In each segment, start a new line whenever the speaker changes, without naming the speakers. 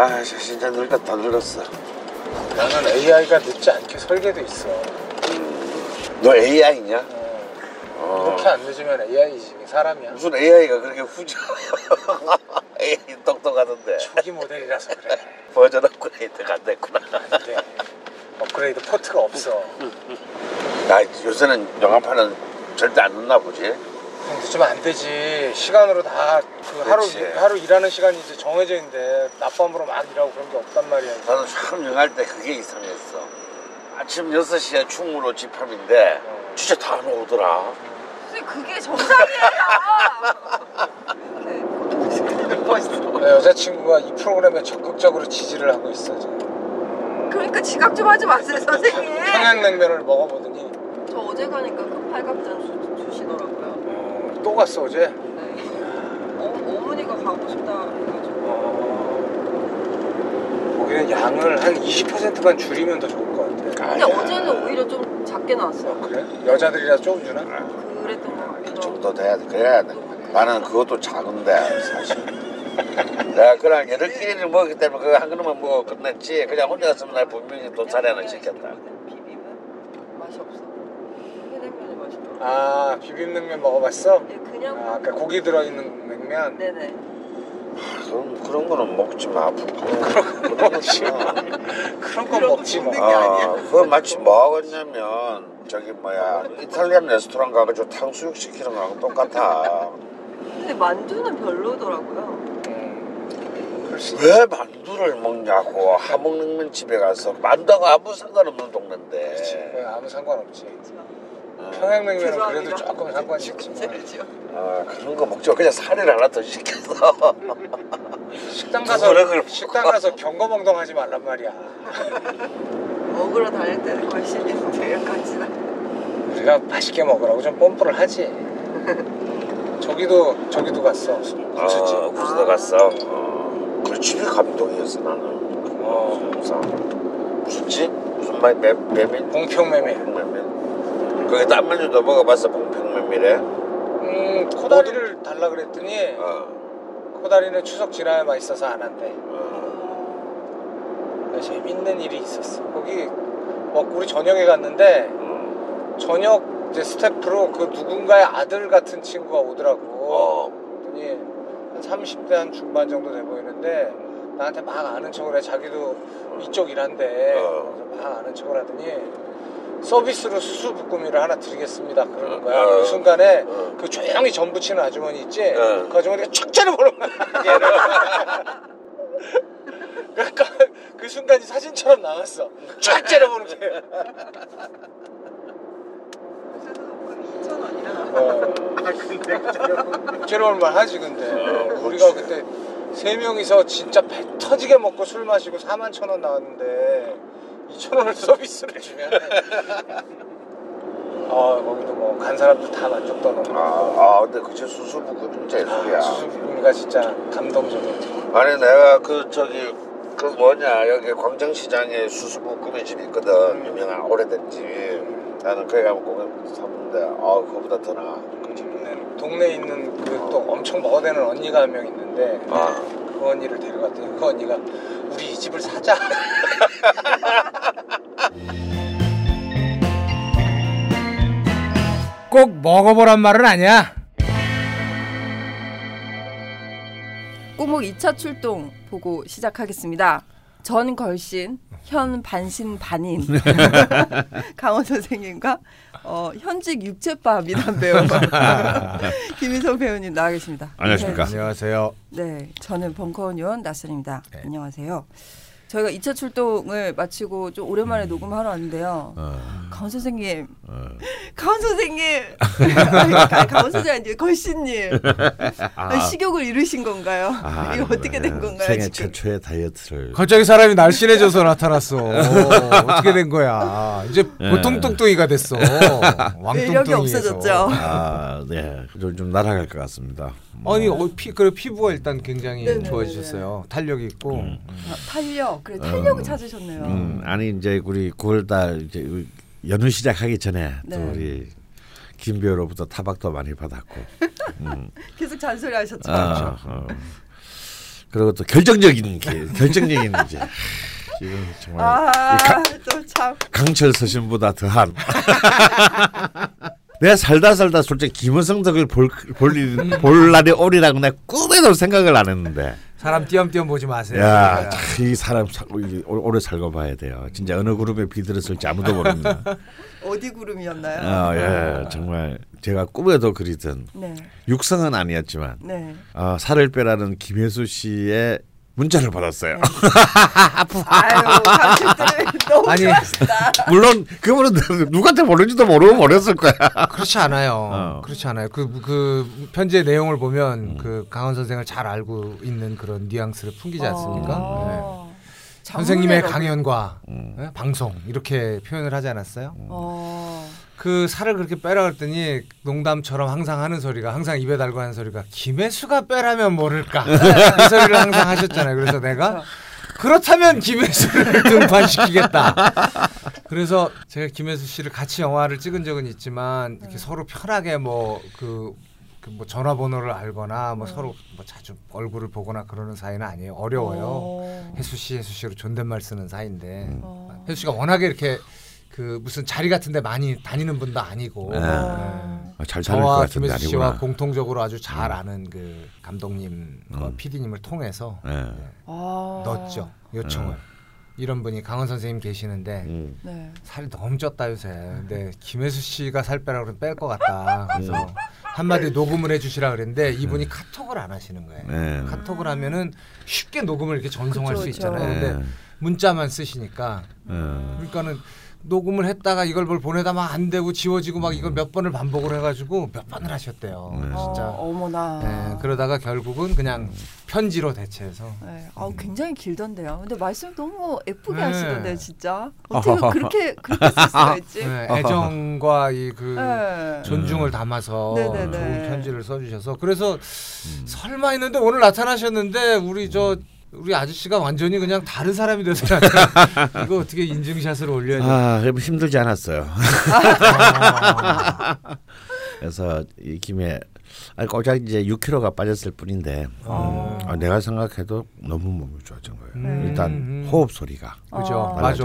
아 진짜 늙었다 늙었어
나는 AI가 늦지 않게 설계돼 있어.
너 AI냐?
어. 이렇게 안 늦으면 AI지 사람이야.
무슨 AI가 그렇게 후져 AI 똑똑하던데
초기 모델이라서 그래.
버전 업그레이드가 안 됐구나
근데 업그레이드 포트가 없어.
나 요새는 영화판은 절대 안 넣나 보지
형, 늦으면 안 되지. 시간으로 다 그 하루
그치.
하루 일하는 시간이 이제 정해져 있는데 낮밤으로 막 일하고 그런 게 없단 말이야.
나는 참 영화할 때 그게 이상했어 아침 6시에 충무로 집합인데
어.
진짜 다 나오더라
선생님 그게 정상이에요.
내 여자친구가 이 프로그램에 적극적으로 지지를 하고 있어. 지금.
그러니까 지각 좀 하지 마세요 선생님.
평양냉면을 먹어보더니
저 어제 가니까 그 팔각전 주, 주시더라고요.
어, 또 갔어 어제.
네. 어, 어머니가 가고 싶다 해가지고.
어, 거기는 양을 한 20%만 줄이면 더 좋을 것 같아.
근데 어제는 오히려 좀 작게 나왔어요.
그래? 여자들이라 조금 주나?
그랬던 것 같기도 하고.
정도 돼야 돼 그래야 돼 나는 그것도 작은데 사실 내가 그냥 얘들끼리 먹기 때문에 그거 한 그릇만 먹어 끝냈지 그냥 혼자 갔으면 나 분명히 또 자리 하나 시켰다
비빔은 맛이 없어. 해냉면이 맛있더라고.
아 비빔냉면 먹어봤어?
예, 그냥
아, 아까 고기 들어있는 냉면.
네네.
그런, 그런 거는 먹지 마 그런 거 먹지 마
그런 건 먹지 마.
아, 그거 마치 뭐 하겠냐면 저기 뭐야 이탈리안 레스토랑 가가지고 탕수육 시키는 거랑 똑같아
근데 만두는 별로더라고요.
음, 그럴
수왜 만두를 먹냐고 함흥냉면 집에 가서 만두하고 아무 상관없는 동네인데.
네, 아무 상관없지.
어,
평양냉면은 그래도. 조금 상관이 있지만
아, 그런 거 먹지 마 그냥 사리를 하나 더 시켜서
식당
두
가서 식당 가서 경거멍덩하지 말란 말이야.
먹으러 다닐 때는 같이 다.
우리가 맛있게 먹으라고 좀 뽐뿌를 하지. 저기도 저기도 갔어. 부처집.
어, 구스도 갔어 어, 그 집이 감동이었어 나는
어.
무슨 무슨 집? 무슨 말 매, 메밀?
봉평매매.
봉평메밀 거기 딴 메뉴도 먹어봤어 봉평메밀에
음 코다리를 달라 그랬더니
어,
코다리는 추석 지나야 맛있어서 안 한대.
어,
재밌는 일이 있었어. 거기 먹고 우리 저녁에 갔는데
어,
저녁 이제 스태프로 그 누군가의 아들 같은 친구가 오더라고.
어,
그랬더니 한 30대 한 중반 정도 돼 보이는데 나한테 막 아는 척을 해. 자기도 이쪽 일한대.
어.
막 아는 척을 하더니 서비스로 수수 부꾸미를 하나 드리겠습니다. 그러는 거야.
어.
그 순간에
어.
그 조용히 전 부치는 아주머니 있지?
어.
그 아주머니가 촥 째려보는 거야. 그러니까 그 순간이 사진처럼 나왔어. 촥 째려보는 게.
2,000원이라.
어.
아 근데
째려볼 만 하지 근데.
어,
우리가
그렇지.
그때 세 명이서 진짜 배 터지게 먹고 술 마시고 4만 천 원 나왔는데 2천 원을 서비스를 주면. 아 거기도 뭐 간 사람들 다 만족도 너무
아, 아 근데 그치 수수부꾸 진짜 예술이야.
수수부꾸미가 진짜 감동적이었지
아니 내가 그 저기 그 뭐냐 여기 광장시장에 수수부꾸미 집이 있거든.
음.
유명한 오래된 집 나는 거기 가면 꼭 사는데 아 그거보다 더 나아. 그 집이
동네에 있는 그또 엄청 먹어대는 언니가 한 명 있는데
아
그 언니를 데려갔더니 그 언니가 우리 이 집을 사자
꼭 먹어보란 말은 아니야.
꼬목 2차 출동 보고 시작하겠습니다. 전 걸신, 현 반신 반인 강원 선생님과 어, 현직 육체파 미남 배우 김희성 배우님 나와 계십니다.
안녕하십니까.
안녕하세요.
네, 저는 벙커원 요원 나선입니다. 안녕하세요. 저희가 2차 출동을 마치고 좀 오랜만에 녹음하러 왔는데요. 강원 선생님, 강원 선생님, 아니, 아니, 강원 선생님 걸신님, 아니, 식욕을 잃으신 건가요?
아,
이거 어떻게 된 건가요?
생애
지금?
최초의 다이어트를
갑자기 사람이 날씬해져서 나타났어. 어떻게 된 거야? 이제
예.
보통 뚱뚱이가 됐어.
매력이
왕뚱뚱이에서.
없어졌죠.
아, 네. 좀, 좀 날아갈 것 같습니다.
아니 어, 피, 그래 피부가 일단 굉장히
네네네네.
좋아지셨어요. 탄력이 있고.
음.
아, 탄력, 그래 탄력을 찾으셨네요.
음, 아니 이제 우리 9월달 이제 연휴 시작하기 전에
네.
또 우리 김 배우로부터 타박도 많이 받았고. 음.
계속 잔소리 하셨죠.
아, 어.
그리고 또 결정적인 게 결정적인 이제 지금 정말 이 가-
아또참
강철 서신보다 더한 내가 살다 살다 솔직히 김원성 덕을 볼, 볼, 일- 볼 날이 오리라고 내가 꿈에도 생각을 안 했는데
사람 띄엄띄엄 보지 마세요.
야, 참, 이 사람 오- 오래 살고 봐야 돼요. 진짜 어느 그룹에 비들었을지 아무도 모릅니다.
어디 구름이었나요?
아, 예, 정말 제가 꿈에도 그리던
네,
육성은 아니었지만
네.
어, 살을 빼라는 김혜수 씨의 문자를 받았어요.
아유, 감독들 너무
아니.
좋아하시다.
물론 그분은 누구한테 보낸지도 모르고 보냈을 거야.
그렇지 않아요.
어.
그렇지 않아요. 그, 그 편지의 내용을 보면 그 강원 선생을 잘 알고 있는 그런 뉘앙스를 풍기지 않습니까? 네.
어.
선생님의
장문의
강연과
음.
네? 방송 이렇게 표현을 하지 않았어요?
어.
그 살을 그렇게 빼라 그랬더니 농담처럼 항상 하는 소리가 항상 입에 달고 하는 소리가 김혜수가 빼라면 모를까 이 소리를 항상 하셨잖아요. 그래서 내가 그렇다면 김혜수를 등판시키겠다. 그래서 제가 김혜수 씨를 같이 영화를 찍은 적은 있지만 이렇게 서로 편하게 뭐그 그뭐 전화번호를 알거나 뭐 서로 뭐 자주 얼굴을 보거나 그러는 사이는 아니에요. 어려워요.
어.
혜수 씨, 혜수 씨로 존댓말 쓰는 사이인데
어.
혜수 씨가 워낙에 이렇게 그 무슨 자리 같은데 많이 다니는 분도 아니고
네.
네.
아, 잘것
저와
같은데
김혜수 씨와
아니구나.
공통적으로 아주 잘 아는 그 감독님과
음.
PD님을 통해서
예.
네,
아.
넣었죠 요청을 이런 분이 강원 선생님 계시는데
음.
네.
살이 너무 쪘다 요새 근데 김혜수 씨가 살 빼라 그러면 뺄 것 같다 그래서
음.
한마디 녹음을 해주시라 그랬는데 이분이 카톡을 안 하시는 거예요
네.
카톡을 하면은 쉽게 녹음을 이렇게 전송할
그쵸,
수
그쵸.
있잖아요
네.
근데 문자만 쓰시니까
예.
그러니까는 녹음을 했다가 이걸 뭘 보내다 막 안 되고 지워지고 막 이걸 몇 번을 반복을 해가지고 몇 번을 하셨대요.
네.
진짜.
어, 어머나.
네, 그러다가 결국은 그냥 편지로 대체해서
네. 아, 굉장히 길던데요. 근데 말씀 너무 예쁘게
네.
하시던데요, 진짜. 어떻게 그렇게 그렇게 쓸 수가 있지?
네, 애정과 이그
네.
존중을 담아서
네네네.
좋은 편지를 써주셔서 그래서 설마 했는데 오늘 나타나셨는데 우리 저 우리 아저씨가 완전히 그냥 다른 사람이 돼서 이거 어떻게 인증샷을 올려야 돼?
아, 그럼 힘들지 않았어요.
아,
그래서 이 김에 아니 고작 이제 6kg가 빠졌을 뿐인데
어.
아, 내가 생각해도 너무 몸이 좋아진 거예요.
음.
일단 호흡 소리가
그죠,
아.
맞아.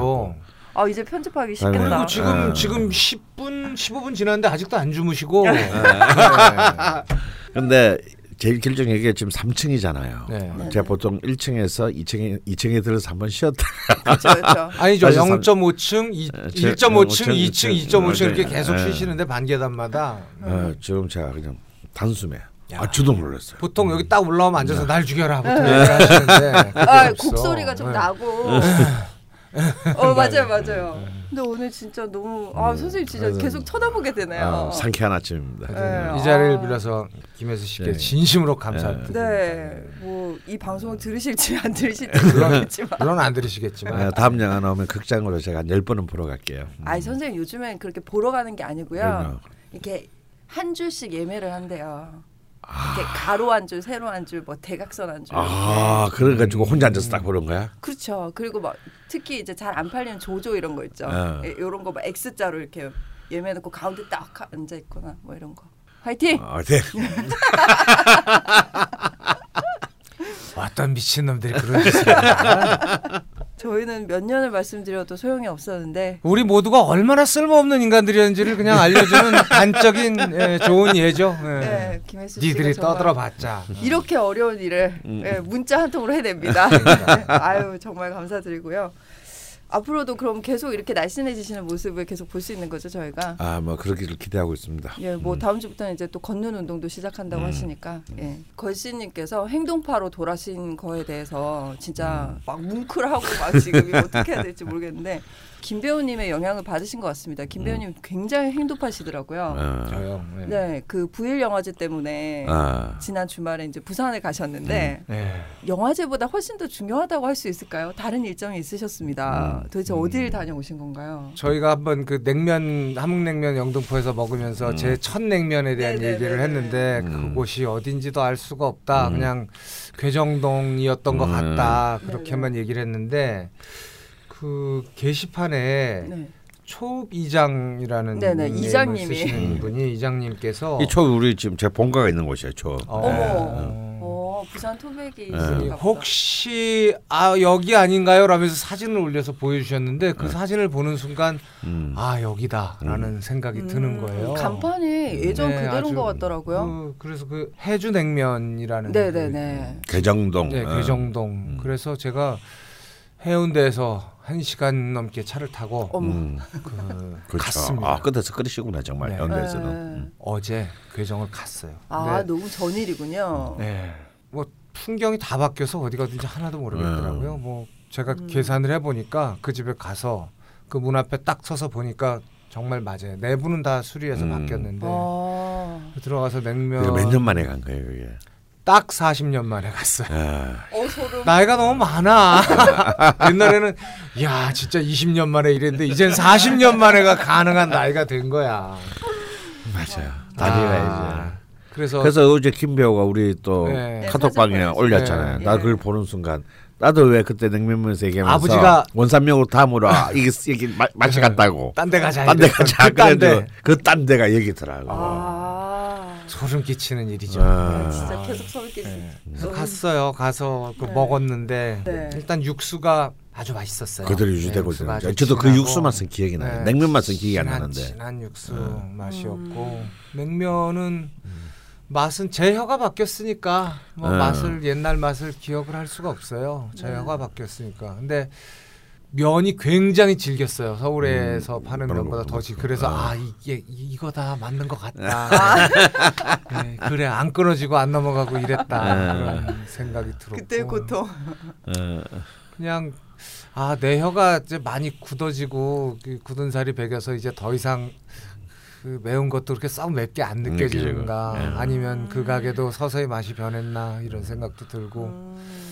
아, 이제 편집하기 쉽겠다.
그리고 지금
네.
지금 10분 15분 지났는데 아직도 안 주무시고. 네.
근데 제일 결정적인 게 지금 3층이잖아요.
네.
제가 보통 1층에서 2층에 2층에 들어서 한번 쉬었다.
그렇죠, 그렇죠.
아니죠.
사실 삼-
0.5층, 이-
어, 제-
1.5층,
5층,
2층, 2.5층 이렇게
네.
계속
네.
쉬시는데 반 계단마다
어, 지금 제가 그냥 단숨에
야.
아 주도 놀랐어요.
보통 여기 딱 올라오면 앉아서
네.
날 죽여라 보통 얘기를 하시는데 그게
아. 곡소리가 좀
네.
나고. 어, 맞아요, 맞아요. 근데 오늘 진짜 너무 아, 선생님 진짜
그래서-
계속 쳐다보게 되네요.
아, 상쾌한 아침입니다.
네.
이 자리를
아.
빌어서 김혜수 씨께
네.
진심으로 감사드립니다.
네, 뭐 이 방송을 들으실지 안 들으실지 모르겠지만,
물론 안 들으시겠지만
아, 다음 영화 나오면 극장으로 제가 한 10번은 보러 갈게요.
아이 선생님 요즘엔 그렇게 보러 가는 게 아니고요.
그럼요.
이렇게 한 줄씩 예매를 한대요. 이렇게 가로 한 줄, 세로 한 줄, 뭐 대각선 한 줄.
아, 그래 가지고 혼자 앉아서 딱 보는 거야?
그렇죠. 그리고 막 특히 이제 잘 안 팔리는 조조 이런 거 있죠.
어.
이런 거 막 X자로 이렇게 예매해 놓고 가운데 딱 앉아 있거나 뭐 이런 거. 화이팅!
아, 네.
어떤 미친놈들이 그런 짓을 하나.
저희는 몇 년을 말씀드려도 소용이 없었는데
우리 모두가 얼마나 쓸모없는 인간들이었는지를 그냥 알려주는 단적인 예, 좋은 예죠. 예.
네, 김혜수
니들이
정말
떠들어봤자.
이렇게 어려운 일을
음.
예, 문자 한 통으로 해냅니다. 네, 아유 정말 감사드리고요. 앞으로도 그럼 계속 이렇게 날씬해지시는 모습을 계속 볼 수 있는 거죠 저희가.
아, 뭐 그러기를 기대하고 있습니다.
예, 뭐 다음 주부터는 이제 또 걷는 운동도 시작한다고
음.
하시니까 예. 걸씨님께서 행동파로 돌아신 거에 대해서 진짜
음.
막 뭉클하고 막 지금 어떻게 해야 될지 모르겠는데 김 배우님의 영향을 받으신 것 같습니다. 김 배우님 굉장히.
음. 어.
저요. 예.
네, 그 부일 영화제 때문에
아.
지난 주말에 이제 부산에 가셨는데
예.
영화제보다 훨씬 더 중요하다고 할 수 있을까요? 다른 일정이 있으셨습니다.
음.
도대체 어디를 다녀오신 건가요?
저희가 한번 그 냉면 함흥냉면 영등포에서 먹으면서
음.
제첫 냉면에 대한
네네네네.
얘기를 했는데
음.
그곳이 어딘지도 알 수가 없다.
음.
그냥 괴정동이었던 것
음.
같다. 그렇게만 얘기를 했는데 그 게시판에
네.
초읍 이장이라는
네네,
닉네임을
이장님이.
쓰시는 분이 이장님께서
이 초 우리 지금 제 본가가 있는 곳이에요. 초.
어,
어머.
어.
어. 어 부산 토백이
네.
혹시 아 여기 아닌가요? 라면서 사진을 올려서 보여주셨는데 그 사진을 보는 순간
음.
아 여기다라는 생각이 드는 거예요.
음, 간판이 예전
네,
그대로인 것 같더라고요.
그, 그래서 그 해주 냉면이라는
네네네.
개정동.
네,
어.
괴정동. 그래서 제가 해운대에서 한 시간 넘게 차를 타고
어머.
음.
그
그렇죠.
갔습니다.
아 끝에서 끓이시구나 정말
네.
연대에서는.
네.
음.
어제 괴정을 갔어요.
아 너무 전일이군요.
네. 뭐 풍경이 다 바뀌어서 어디 가든지 하나도 모르겠더라고요.
음.
뭐 제가
음.
계산을 해보니까 그 집에 가서 그 문 앞에 딱 서서 보니까 정말 맞아요. 내부는 다 수리해서
음.
바뀌었는데
아,
들어가서 냉면
그게 몇년 만에 간 거예요 이게.
딱 40년 만에 갔어요.
아,
어.
나이가 너무 많아. 옛날에는 야 진짜 20년 만에 이랬는데 이젠 40년 만에가 가능한 나이가 된 거야.
맞아요. 다리가
아,
이제.
그래서
그래서 어제 김배우가 우리 또
네.
카톡방에
네,
올렸잖아요.
네.
나 그걸 보는 순간 나도 왜 그때 냉면면서 얘기하면서
아버지가-
원산명으로 담으로 이게 이게 마- 맛이 갔다고.
딴 데 가자.
딴 데 가자.
그딴
그래도
데.
그딴 데가 여기더라고.
아,
소름 끼치는 일이죠.
아.
진짜 계속 소름 끼치.
네. 그래서 갔어요. 가서 그
네.
먹었는데
네.
일단 육수가 아주 맛있었어요.
그대로
네,
유지되고 있어요. 저도 그
진하고,
육수 맛은 기억이 나요.
네,
냉면 맛은 기억이 안
진한-
나는데.
진한 육수
음.
맛이었고 냉면은 맛은 제 혀가 바뀌었으니까 뭐
네.
맛을 옛날 맛을 기억을 할 수가 없어요. 제
네.
혀가 바뀌었으니까. 근데 면이 굉장히 질겼어요. 서울에서 파는
그런
면보다 거더 질. 그래서
아.
아 이게 이- 이거다 맞는 것 같다. 네, 그래 안 끊어지고 안 넘어가고 이랬다
아.
그런 생각이 들었고.
그때 고통.
어,
그냥 아 내 혀가 이제 많이 굳어지고 그 굳은 살이 배겨서 이제 더 이상 그 매운 것도 그렇게 썩 맵게 안 느껴지는가
예.
아니면 그 가게도 서서히 맛이 변했나 이런 생각도 들고
음.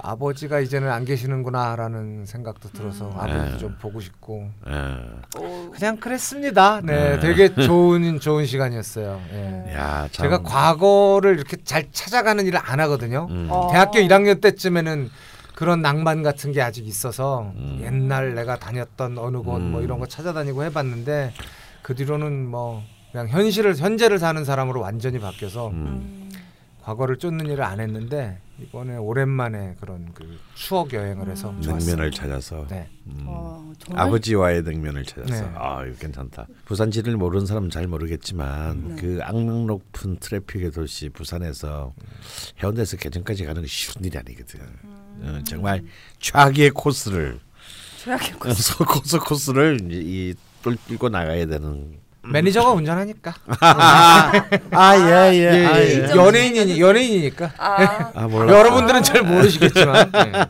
아버지가 이제는 안 계시는구나라는 생각도 들어서
음.
아버지
예.
좀 보고 싶고
어.
어,
그냥 그랬습니다. 네,
예.
되게 좋은 좋은 시간이었어요. 예.
야, 참.
제가 과거를 이렇게 잘 찾아가는 일을 안 하거든요.
음.
어.
대학교 1학년 때쯤에는 그런 낭만 같은 게 아직 있어서
음.
옛날 내가 다녔던 어느 곳뭐
음.
이런 거 찾아다니고 해봤는데 그 뒤로는 뭐 그냥 현실을 현재를 사는 사람으로 완전히 바뀌어서
음.
음.
과거를 쫓는 일을 안 했는데 이번에 오랜만에 그런 그 추억 여행을 해서
음.
냉면을 찾아서.
네.
음.
어,
아버지와의 냉면을 찾았어.
네.
아, 이거 괜찮다. 부산지를 모르는 사람은 잘 모르겠지만
네.
그 악명 높은 트래픽의 도시 부산에서 해운대에서 개정까지 가는 게 쉬운 일이 아니거든. 어, 정말 최악의 코스를
최악의
어, 소- 코스 코스를 이 뚫고 나가야 되는.
매니저가 운전하니까
아, 예, 예.
예,
아,
예.
예.
인정.
연예인이 연예인이니까
아,
아, 몰라.
여러분들은 잘 모르시겠지만 네.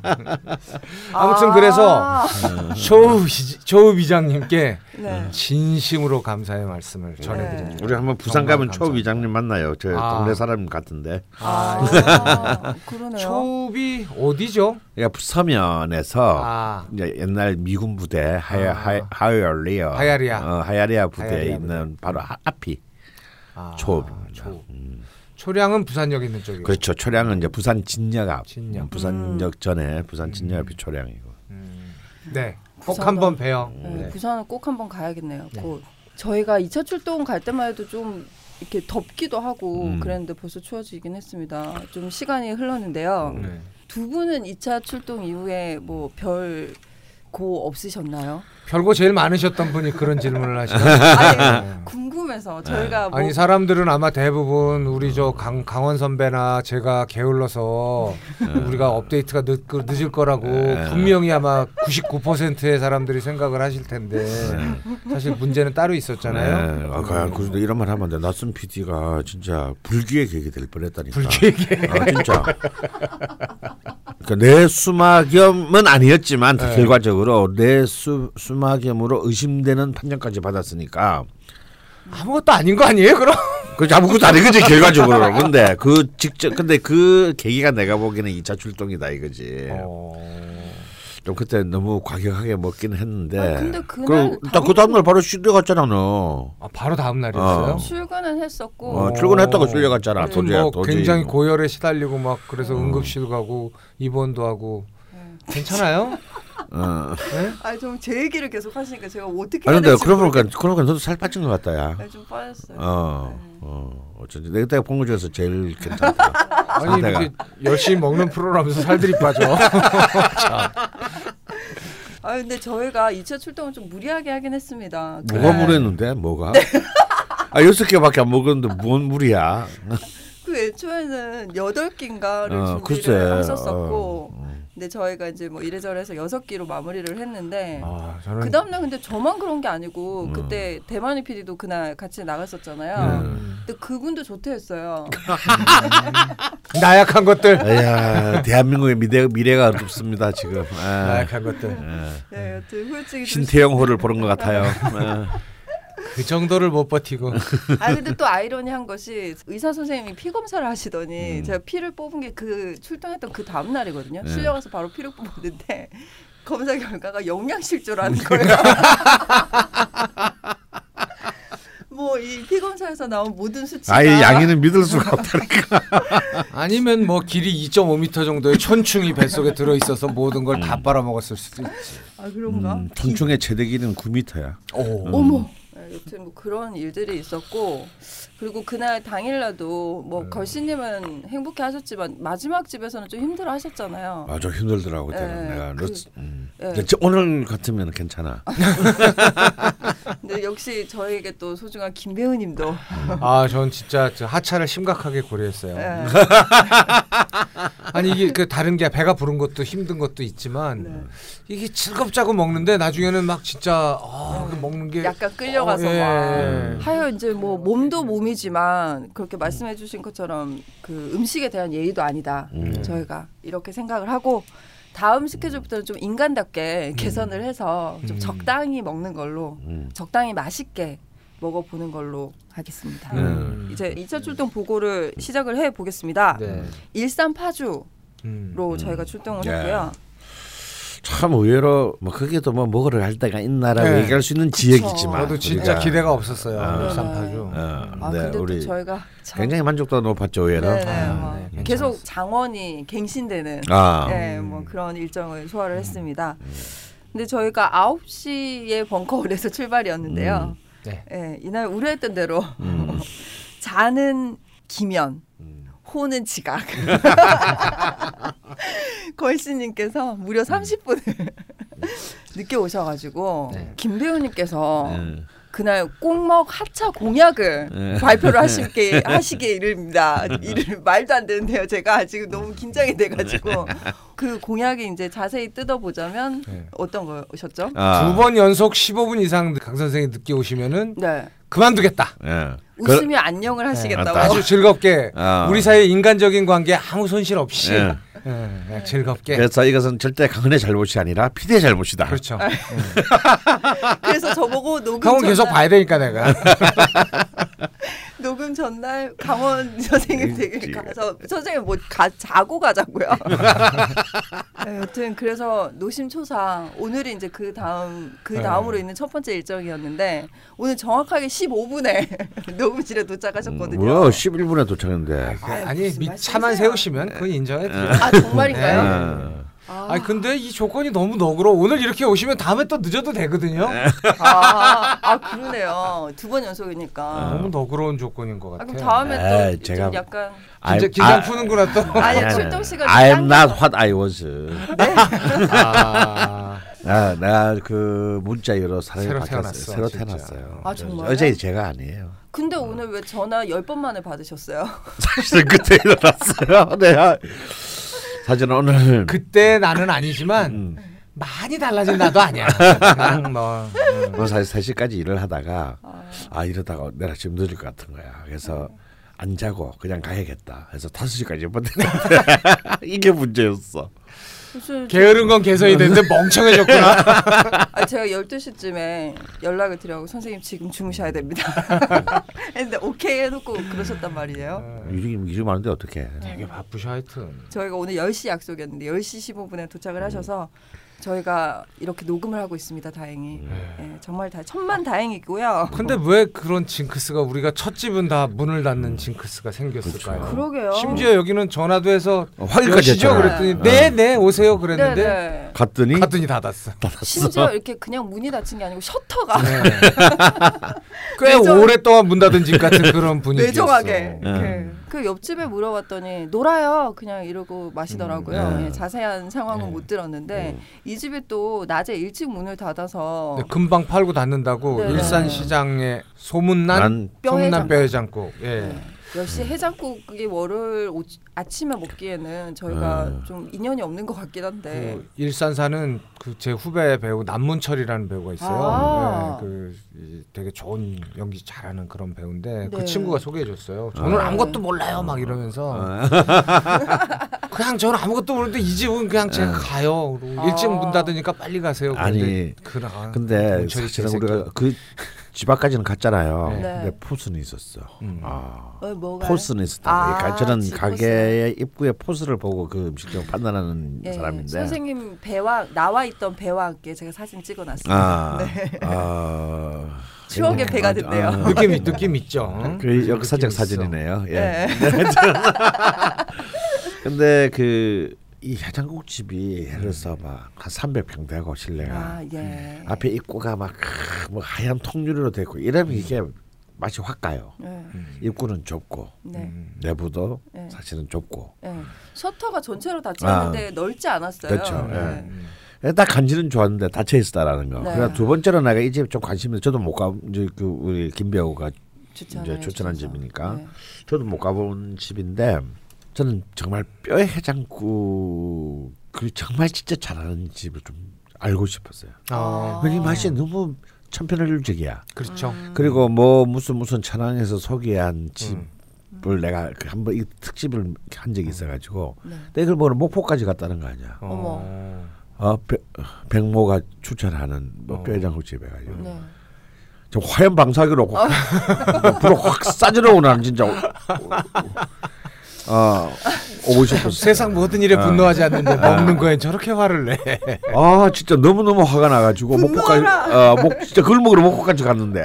아무튼
아.
그래서 조우 시- 조우 비장님께
네.
진심으로 감사의 말씀을 전해드립니다.
우리 한번 부산 가면 초
감사합니다.
위장님 만나요. 저
아.
동네 사람 같은데.
아, 그러네요.
초비 어디죠?
그러니까 서면에서
아
이제 옛날 미군 부대 하야
아.
하, 하이얼리아
하야리아.
어, 하야리아 부대에
하야리아
있는 바로 하- 앞이
아,
초읍입니다.
초.
음.
초량은 부산역 있는 쪽이고.
그렇죠. 초량은 이제 부산 진역 앞.
진역.
음, 부산역 전에 부산 진역 앞이 초량이고.
음. 네. 꼭 한번 봬요.
네,
네.
부산은 꼭 한번 가야겠네요.
네.
곧 저희가 2차 출동 갈 때만 해도 좀 이렇게 덥기도 하고
음.
그랬는데 벌써 추워지긴 했습니다. 좀 시간이 흘렀는데요.
네.
두 분은 2차 출동 이후에 뭐 별 고 없으셨나요?
별거 제일 많으셨던 분이 그런 질문을 하시네.
아니 궁금해서 저희가 뭐
아니 사람들은 아마 대부분 우리 저 강, 강원 선배나 제가 게을러서 우리가 업데이트가 늦, 늦을 거라고
네.
분명히 아마 99%의 사람들이 생각을 하실 텐데 사실 문제는 따로 있었잖아요.
네. 아, 그냥 그래도 이런 말 하면 안 돼. 낯선 PD가 진짜 불기의 계획이 될 뻔했다니까.
불쾌하게.
아, 진짜. 그러니까 내 수막염은 아니었지만
네.
결과적으로 내 수, 수막염으로 의심되는 판정까지 받았으니까
아무것도 아닌 거 아니에요, 그럼?
그 아무것도 아니거지 결과적으로. 근데 그 직접 근데 그 계기가 내가 보기에는 2차 출동이다 이거지.
어.
좀 그때 너무 과격하게 먹긴 했는데.
아, 근데 그날
일단 그 다음 날 바로 쉬러 갔잖아 너.
아, 바로 다음 날이었어요.
어.
출근은 했었고
어, 출근했다고 실려 갔잖아.
네.
도저히
뭐
도저히.
굉장히 고열에 시달리고 막 그래서
어.
응급실 가고 입원도 하고
네.
괜찮아요?
어.
아니 좀제 얘기를 계속 하시니까 제가 어떻게
아 근데 그러고 보니까 그러고 보니까 너도 살 빠진 것 같다 야.
네, 좀 빠졌어요.
어,
네.
어, 어쩐지 내가 내가 본거 중에서 제일 괜찮다.
아니
상태가.
이렇게 열심히 먹는 프로라면서 살들이 빠져.
아 근데 저희가 2차 출동을 좀 무리하게 하긴 했습니다.
뭐가
네.
무리했는데 뭐가? 아 여섯 개밖에 안 먹었는데 뭔 무리야?
그 애초에는 여덟 끼인가를
어,
준비를
글쎄.
했었었고,
어,
근데 저희가 이제 뭐 이래저래 해서 여섯 끼로 마무리를 했는데.
아 저는
그 다음날 근데 저만 그런 게 아니고
음.
그때 대만이 PD도 그날 같이 나갔었잖아요.
음.
근데 그분도 좋대 했어요.
나약한 것들.
아야 대한민국의 미래 미래가 어둡습니다 지금. 아,
나약한 것들.
예.
네, 여튼 후유증이 좀
신태영 호를 보는 것 같아요. 어.
그 정도를 못 버티고.
아 근데 또 아이러니한 것이 의사 선생님이 피 검사를 하시더니
음.
제가 피를 뽑은 게 그 출동했던 그 다음 날이거든요.
네.
실려가서 바로 피를 뽑았는데 검사 결과가 영양실조라는 거예요. 뭐이 피 검사에서 나온 모든 수치가
아이 양이는 믿을 수가 없다니까.
아니면 뭐 길이 2.5m 정도의 촌충이 뱃속에 들어 있어서 모든 걸다 빨아먹었을 수도 있지.
아 그런가?
음, 촌충의 최대 길이는 9m야.
오.
어머. 네, 여튼 뭐 그런 일들이 있었고 그리고 그날 당일날도 뭐 걸씨님은 행복해 하셨지만 마지막 집에서는 좀 힘들어 하셨잖아요.
아주 힘들더라고
예,
내가
그-
너, 음.
예.
저- 오늘 같으면 괜찮아.
근데 역시 저에게 또 소중한 김배우님도
아, 전 진짜 저 하차를 심각하게 고려했어요.
예.
아니 이게 그 다른 게 배가 부른 것도 힘든 것도 있지만
네.
이게 즐겁자고 먹는데 나중에는 막 진짜 아, 그 먹는 게
약간 끌려가서
어, 예.
막 하여 이제 뭐 몸도 몸이 지만 그렇게 말씀해 주신 것처럼 그 음식에 대한 예의도 아니다.
음.
저희가 이렇게 생각을 하고 다음 스케줄부터는 좀 인간답게 개선을 해서 좀
음.
적당히 먹는 걸로
음.
적당히 맛있게 먹어보는 걸로 하겠습니다.
음.
이제 2차 출동 보고를 시작을 해 보겠습니다.
네.
일산 파주로
음.
저희가 출동을
예.
했고요.
참 의외로 뭐 거기도 뭐 먹으러 갈 데가 있나라고
네.
얘기할 수 있는 지역이지만
저도 진짜
우리가,
기대가 없었어요.
아.
일산파주.
어,
아
네,
근데
우리
또 저희가 참
굉장히 만족도가 높았죠 의외로.
네네,
아,
뭐
네.
계속 장원이 갱신되는
아,
네,
음.
뭐 그런 일정을 소화를 했습니다. 근데 저희가 9시에 벙커홀에서 출발이었는데요.
네.
예, 이날 우려했던 대로
음.
자는 기면 호는 지각. 걸씨님께서 무려 30분을 늦게 오셔가지고
네.
김배우님께서
네.
그날 꼭먹 하차 공약을
네.
발표를 하시게 하시게 이릅니다. 이를 말도 안 되는데요. 제가 지금 너무 긴장이 돼가지고 그 공약이 이제 자세히 뜯어보자면
네.
어떤 거셨죠?
아,
두번 연속 15분 이상 강 선생이 늦게 오시면은
네,
그만두겠다.
예.
웃으며 안녕을 하시겠다고.
맞다.
아주 즐겁게
아.
우리 사이의 인간적인 관계 아무 손실 없이
예.
예, 그냥 즐겁게.
그래서 이것은 절대 강은의 잘못이 아니라 피디의 잘못이다.
그렇죠.
그래서 저보고 녹음
강원 계속
전날,
봐야 되니까 내가.
녹음 전날 강원 선생님 댁에
그치.
가서 선생님 뭐 가, 자고 가자고요. 네, 여튼 그래서 노심초사 오늘이 이제 그 다음 그
네.
다음으로 있는 첫 번째 일정이었는데 오늘 정확하게 15분에 녹음실에 도착하셨거든요.
뭐 11분에 도착했는데.
아이,
아니
무슨
밑
말씀이세요?
차만 세우시면 그건 인정해 드려요.
아 정말인가요?
어.
아,
아니 근데 이 조건이 너무 너그러. 오늘 이렇게 오시면 다음에 또 늦어도 되거든요.
아, 아 그러네요. 두 번 연속이니까.
너무 너그러운 조건인 것
아,
같아요.
그럼 다음에
에이,
또
제가-
좀 약간
긴장,
I'm-
긴장
아,
푸는구나 또.
아니
아니,
출동 시간
I am not what I was.
아,
아, 내가 그 문자 이후로 사람이
새로
바뀌었어요.
태어났어,
새로
진짜.
태어났어요.
아, 정말요?
어제 제가 아니에요.
근데 오늘 왜 전화 열 번 만에 받으셨어요?
사실은 그때 일어났어요. 내가 사실은 오늘
그때 나는 아니지만
음,
많이 달라진 나도 아니야. 그냥 뭐. 음.
사실 3시까지 일을 하다가
아,
아 이러다가 내가 지금 늦을 것 같은 거야. 그래서 안 자고 그냥 가야겠다. 해서 5시까지 버텼는데 이게 문제였어.
게으른 건 개선이 됐는데 멍청해졌구나.
아, 제가 12시쯤에 연락을 드려고 선생님 지금 주무셔야 됩니다. 근데 오케이 해놓고 그러셨단 말이에요.
일이 일이 많은데 어떻게?
되게 바쁘셔 하여튼.
저희가 오늘 10시 약속이었는데 10시 15분에 도착을 하셔서 저희가 이렇게 녹음을 하고 있습니다. 다행히
음.
예, 정말 다 천만 다행이고요.
근데 왜 그런 징크스가 우리가 첫 집은 다 문을 닫는 징크스가 생겼을까요?
그렇죠.
그러게요.
심지어 여기는 전화도 해서
어, 확인까지
여시죠
했잖아요.
그랬더니
어.
네네 오세요 그랬는데
네네.
갔더니
갔더니 닫았어.
심지어 이렇게 그냥 문이 닫힌 게 아니고 셔터가
네. 꽤
내정-
오랫동안 문 닫은 집 같은 그런 분위기였어.
내정하게
음.
그, 그 옆집에 물어봤더니 놀아요 그냥 이러고 마시더라고요
음.
예, 자세한 상황은
네.
못 들었는데 이 집이 또 낮에 일찍 문을 닫아서
네, 금방 팔고 닫는다고
네.
일산시장에 소문난
난
소문난
뼈해장국.
뼈해장국. 예.
네. 역시 해장국이 월요일 오, 아침에 먹기에는 저희가
음.
좀 인연이 없는 것 같긴 한데
그 일산 사는 그 제 후배 배우 남문철이라는 배우가 있어요.
아.
네, 그 이, 되게 좋은 연기 잘하는 그런 배우인데 그
네.
친구가 소개해줬어요. 저는
아.
아무것도 몰라요, 막 이러면서
어.
그냥 저는 아무것도 모르는데 이 집은 그냥 제가 가요. 그리고
아.
일찍 문 닫으니까 빨리 가세요.
아니,
그나
근데 사실은. 우리가 그 집 앞까지는 갔잖아요.
네.
근데 포스는 있었어.
음.
아.
어, 뭐가
포스는 있었다.
아,
그러니까 저는
집
가게의 입구에 포스를 보고 그 음식점 판단하는
예,
사람인데.
선생님 배와 나와 있던 배와 함께 제가 사진 찍어놨습니다.
아,
네.
아,
추억의 배가 됐네요.
아,
느낌 있- 느낌 있죠. 응?
그 역사적
느낌.
사진이네요. 예.
네.
근데 그 이 해장국집이 예를 들어서 막한 300평 되고 실내가
아 예.
앞에 입구가 막 뭐 하얀 통유리로 되고 이러면 이게 맛이 확 가요.
네.
입구는 좁고
네.
음.
내부도
네.
사실은 좁고
네. 셔터가 전체로 닫혀 있는데 넓지 않았어요.
그렇죠.
네.
예. 딱 간지는 좋았는데 닫혀 있었다라는 거.
네.
그래서 두 번째로 내가 이 집 좀 관심이 저도 못 가. 이제 그 우리 김 배우가
추천을
이제 추천한
해주셔서.
집이니까
네.
저도 못 가본 집인데 저는 정말 뼈 해장국 그 정말 진짜 잘하는 집을 좀 알고 싶었어요.
어,
그 맛이 너무 천편일률적이야.
그렇죠.
음.
그리고 뭐 무슨 무슨 천안에서 소개한 집을
음.
내가 그 한번 이 특집을 한 적이 있어가지고
네.
내가 이걸 보러 목포까지 갔다는 거 아니야.
어머.
어, 백- 백모가 추천하는 뭐
어.
뼈해장국 집에 가지고
네.
저 화염 방사기로 확, 불을 확 싸지러 오는 진짜 어 오고 싶었어.
세상 모든 일에 분노하지 않는데 먹는 거엔 저렇게 화를 내.
아 진짜 너무 너무 화가 나가지고 목포까지 어목 진짜 그걸 먹으러 목포까지 갔는데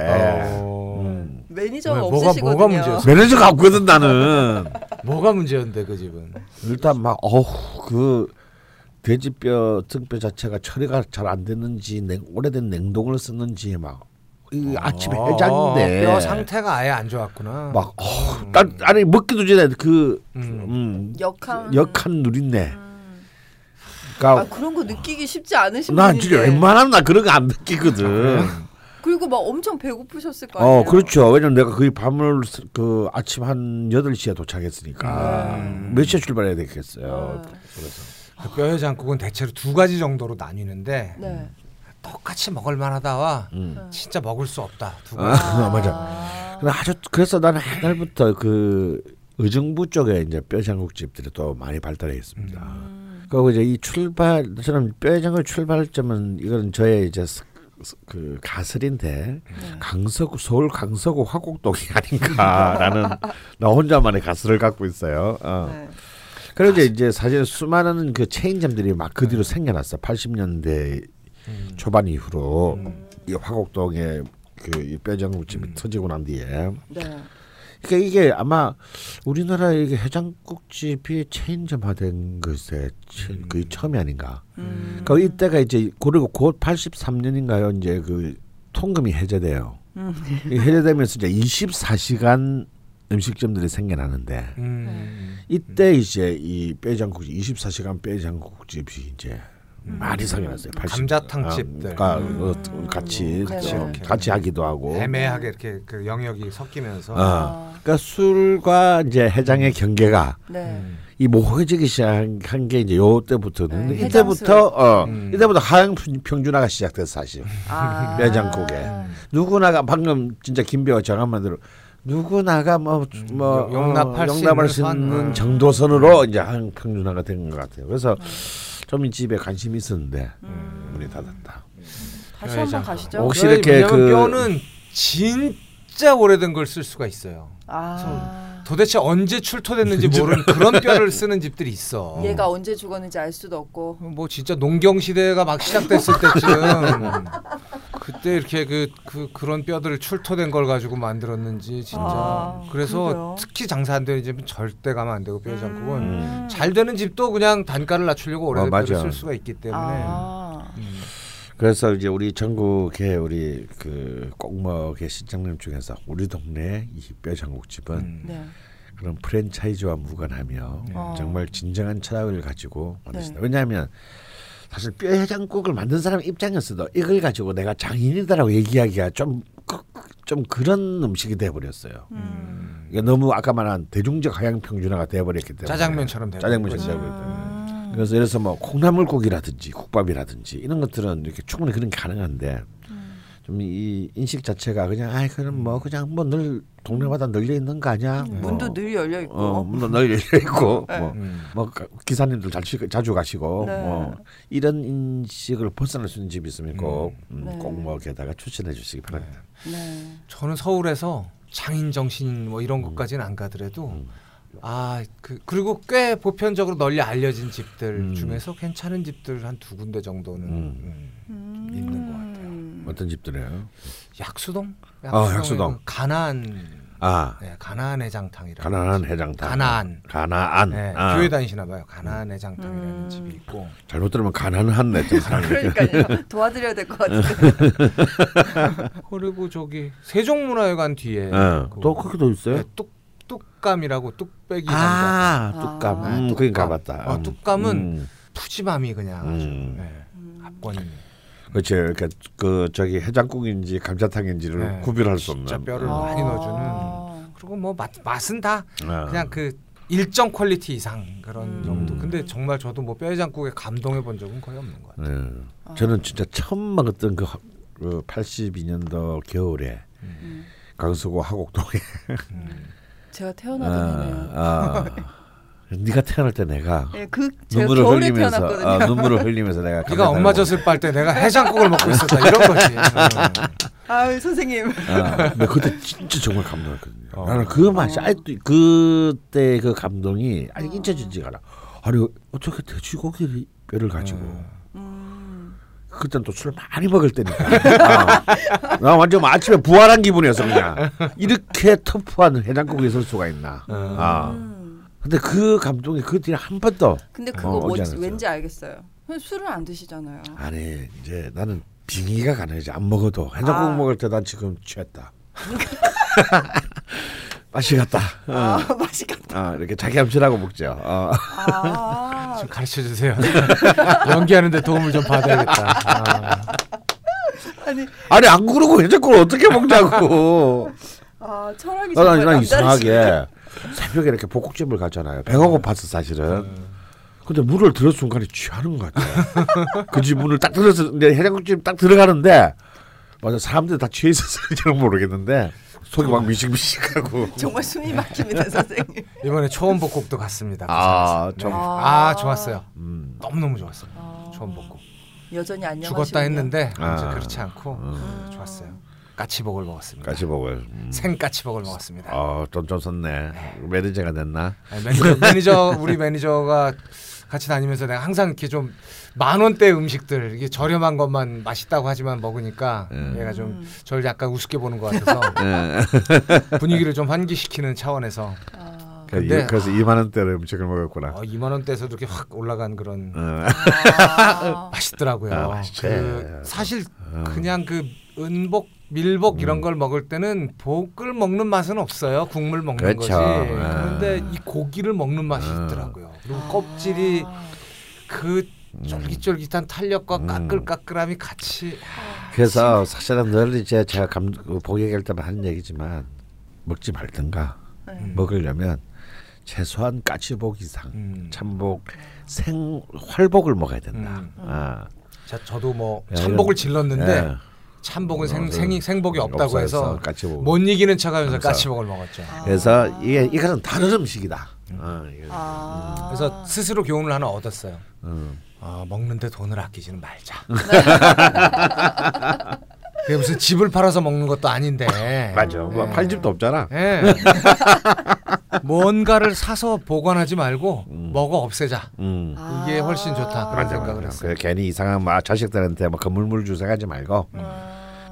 어.
음.
매니저가
왜, 뭐가-
없으시거든요.
뭐가 문제였어?
매니저가 없거든 나는
뭐가 문제였는데 그 집은?
일단 막 어후 그 돼지뼈 등뼈 자체가 처리가 잘 안 됐는지 냉, 오래된 냉동을 썼는지 막 이 아침에 해장인데
어, 뼈 상태가 아예 안 좋았구나.
막 어, 난 아니 먹기도 전에 그
음.
음,
역한.
역한 누린내.
음. 아
그러니까
그런 거 느끼기 쉽지 않으신
난
분인데.
진짜 웬만하면 나 그런 거 안 느끼거든.
그리고 막 엄청 배고프셨을 거 아니에요.
어, 그렇죠. 왜냐면 내가 거의 밤을 쓰- 그 아침 한 8시에 도착했으니까
음.
몇 시에 출발해야 되겠어요.
네.
그 뼈해장국은 대체로 두 가지 정도로 나뉘는데
네.
똑같이 먹을 만하다와
음.
진짜 먹을 수 없다 두 가지.
아, 맞아. 근데 아주 그래서 나는 옛날부터 그 의정부 쪽에 이제 뼈장국집들이 또 많이 발달해 있습니다.
음.
그리고 이제 이 출발 저는 뼈장국 출발점은 이건 저의 이제 그 가설인데
네.
강서구 서울 강서구 화곡동이 아닌가라는 나 혼자만의 가설을 갖고 있어요. 어.
네.
그리고 이제, 이제 사실 수많은 그 체인점들이 막 그 뒤로 생겨났어. 80년대
음.
초반 이후로
음.
이 화곡동에 그이 뼈장국집이 터지고 난 뒤에
네.
그러니까 이게 아마 우리나라 이게 해장국집이 체인점화된 것의 체- 거의 처음이 아닌가.
음.
그러니까 이때가 이제 그리고 곧 83년인가요? 이제 그 통금이 해제돼요.
음.
이 해제되면서 이제 24시간 음식점들이 생겨나는데
음.
이때 이제 이 뼈장국집 24시간 뼈장국집이 이제 많이 생겨났어요. 80.
감자탕집들.
아,
음.
어, 같이
같이
어,
이렇게.
같이 하기도 하고.
애매하게 이렇게 그 영역이 섞이면서
어. 그러니까 술과 이제 해장의 경계가
네.
음.
이 모호해지기 시작한 게 이제 요 때부터는
네,
이때부터 어
음.
이때부터 하향 평- 평준화가 시작됐어 사실
아.
뼈장국에 누구나가 방금 진짜 김배우 장한만 대로 누구나가 뭐뭐
용- 용납할 수
용납할
있는
수
선.
있는
음.
정도선으로 이제 하향 평준화가 된 것 같아요. 그래서 좀이 집에 관심이 있었는데
음.
문이 닫았다.
다시 한번. 가시죠.
혹시
뼈-
이렇게 그-
뼈는 진짜 오래된 걸 쓸 수가 있어요.
아.
도대체 언제 출토됐는지 모르는 그런 뼈를 쓰는 집들이 있어.
얘가 언제 죽었는지 알 수도 없고.
뭐 진짜 농경 시대가 막 시작됐을 때쯤 그때 이렇게 그, 그 그런 뼈들 출토된 걸 가지고 만들었는지 진짜
아,
그래서
그러게요.
특히 장사 안 되는 집은 절대 가면 안 되고 뼈 장국은
음.
잘 되는 집도 그냥 단가를 낮추려고 오래된
어.
뼈를 쓸 수가 있기 때문에
아.
음.
그래서 이제 우리 전국의 우리 그 꼭먹의 시장님 중에서 우리 동네 이 뼈장국집은
음.
네.
그런 프랜차이즈와 무관하며
어.
정말 진정한 철학을 가지고 만드신다.
네.
왜냐하면 사실 뼈 해장국을 만든 사람 입장에서도 이걸 가지고 내가 장인이다라고 얘기하기가 좀좀 그런 음식이 돼버렸어요.
음.
이게 너무 아까 말한 대중적 하향 평준화가 돼버렸기 때문에
짜장면처럼
짜장면처럼
아.
그래서 예를 들어서 뭐 콩나물국이라든지 국밥이라든지 이런 것들은 이렇게 충분히 그런 게 가능한데
음.
좀 이 인식 자체가 그냥 아이 그럼 뭐 그냥 뭐 늘 동네마다 널려 있는 거 아니야? 뭐,
음. 문도 늘 열려 있고.
어 문도 널려 있고
네.
뭐,
음.
뭐 가- 기사님들 자주 자주 가시고
네.
뭐 이런 인식을 벗어날 수 있는 집이 있으면 꼭 음,
네.
꼭뭐 게다가 추천해 주시기 바랍니다.
네.
저는 서울에서 장인 정신 뭐 이런 것까지는 안 가더라도
음.
아그 그리고 꽤 보편적으로 널리 알려진 집들
음.
중에서 괜찮은 집들 한 두 군데 정도는
음.
음, 있는 것 같아요.
음.
어떤 집들이에요?
약수동?
아, 약수동.
그 가나안
아
네, 가나안 해장탕이라.
가나안 해장탕.
가나안.
가나안.
네,
아,
교회 다니시나 봐요. 가나안 해장탕이라는
음.
집이 있고.
잘못 들으면 좀 사람이.
그러니까요. 도와드려야 될 것 같은데.
그리고 저기 세종문화회관 뒤에
어,
그-
또 거기도 있어요?
네, 뚝 뚝감이라고 뚝배기.
아. 뚝감.
아,
음,
뚝감.
그긴 가봤다.
어,
음.
뚝감은
음.
푸짐함이 그냥 아주
음.
네, 압권이.
그렇죠. 그러니까 그 저기 해장국인지 감자탕인지를
네,
구별할 수
진짜
없는.
뼈를
음.
많이
아.
넣어주는. 그리고 뭐 맛, 맛은 다
아.
그냥 그 일정 quality 이상 그런
음.
정도. 근데 정말 저도 뭐 뼈해장국에 감동해 본 적은 거의 없는 것 같아요.
네. 저는 진짜 처음 먹었던 그, 그 82년도 겨울에
음.
강서구 화곡동에
제가 태어나던 해네요.
아, 아, 네가 태어날 때 내가
네, 그
눈물을 흘리면서. 아, 눈물을 흘리면서 내가
네가 엄마 젖을 빨 때 내가 해장국을 먹고 있었다 이런 거지. 어.
아유 선생님.
아, 근데 그때 진짜 정말 감동했거든요.
어.
나는 그 맛이 아직도 그때 그 감동이 아직 잊혀지지가 않아. 아니 어떻게 돼지고기 뼈를 가지고
음.
그땐 또술 많이 먹을 때니까 아, 나 완전 뭐 아침에 부활한 기분이었어 그냥 이렇게 터프한 해장국이 있을 수가 있나.
음.
아
음.
근데 그 감동이 그 뒤에 한 번도
근데 그거
어, 않았어요.
왠지 알겠어요. 술을 안 드시잖아요.
아니 이제 나는 빙의가 가능하지 안 먹어도 해장국
아.
먹을 때 난 지금 취했다. 맛이 갔다. 어.
아 맛이 갔다.
아, 이렇게 자기 암시라고 먹죠. 어.
아.
좀 가르쳐 주세요. 연기하는데 도움을 좀 받아야겠다. 아.
아니
아니 안 그러고 해장국을 어떻게 먹자고.
아 철학이
난,
정말
난
남다르시네.
이상하게 새벽에 이렇게 복국집을 가잖아요. 배가 고팠어 사실은. 근데 문을 들은 순간에 취하는 것 같아. 그집 문을 딱 들어서 이제 해장국집 딱 들어가는데 맞아 사람들이 다 취해 있었을지는 모르겠는데 속이 막 미식미식하고.
정말 숨이 막힙니다 선생님.
이번에 초원 복국도 갔습니다.
아,
부산에서.
좀-
네. 아 좋았어요.
음.
너무 너무 좋았어요.
아.
초원 복국.
여전히 안녕하시군요.
죽었다 했는데
아.
이제 그렇지 않고 좋았어요. 까치복을 먹었습니다.
까치복을. 음.
생 까치복을 먹었습니다.
아, 돈좀 썼네. 매니저가 됐나?
아니, 매니저, 매니저 우리 매니저가 같이 다니면서 내가 항상 이렇게 좀 만 원대 음식들 이게 저렴한 것만 맛있다고 하지만 먹으니까
음.
얘가 좀 저를 약간 우습게 보는 것 같아서
예.
분위기를 좀 환기시키는 차원에서
아.
근데-
그래서 2만 원대로 음식을 먹었구나.
어, 2만 원대에서도 이렇게 확 올라간 그런
어.
아.
맛있더라고요.
아.
그 사실
어.
그냥 그 은복 밀복
음.
이런 걸 먹을 때는 복을 먹는 맛은 없어요. 국물 먹는
그렇죠.
거지.
아.
그런데 이 고기를 먹는 맛이
아.
있더라고요. 그리고 껍질이 그 쫄깃쫄깃한 탄력과
음.
까끌까끌함이 같이
그래서 사실은 늘 이제 제가 감, 그복 얘기할 때만 하는 얘기지만 먹지 말든가
네.
먹으려면 최소한 까치복 이상
음.
참복 생 활복을 먹어야 된다.
음.
아.
자, 저도 뭐
야,
참복을 질렀는데
예.
참복은
어,
생,
그-
생, 생복이 없다고
없어서
해서. 못 이기는 척하면서 까치복을 먹었죠.
그래서 이게 이거는 다른 음식이다. 어, 이거.
아.
그래서 스스로 교훈을 하나 얻었어요.
음.
아, 먹는데 돈을 아끼지는 말자. 그게 무슨 집을 팔아서 먹는 것도 아닌데.
맞아. 뭐
예.
팔집도 없잖아.
예. 뭔가를 사서 보관하지 말고 먹어 없애자.
음.
이게 훨씬 좋다. 그런
맞아,
생각을
맞아.
했어요.
그 괜히 이상한 막 자식들한테 뭐 건물물 주사가지 말고.
음.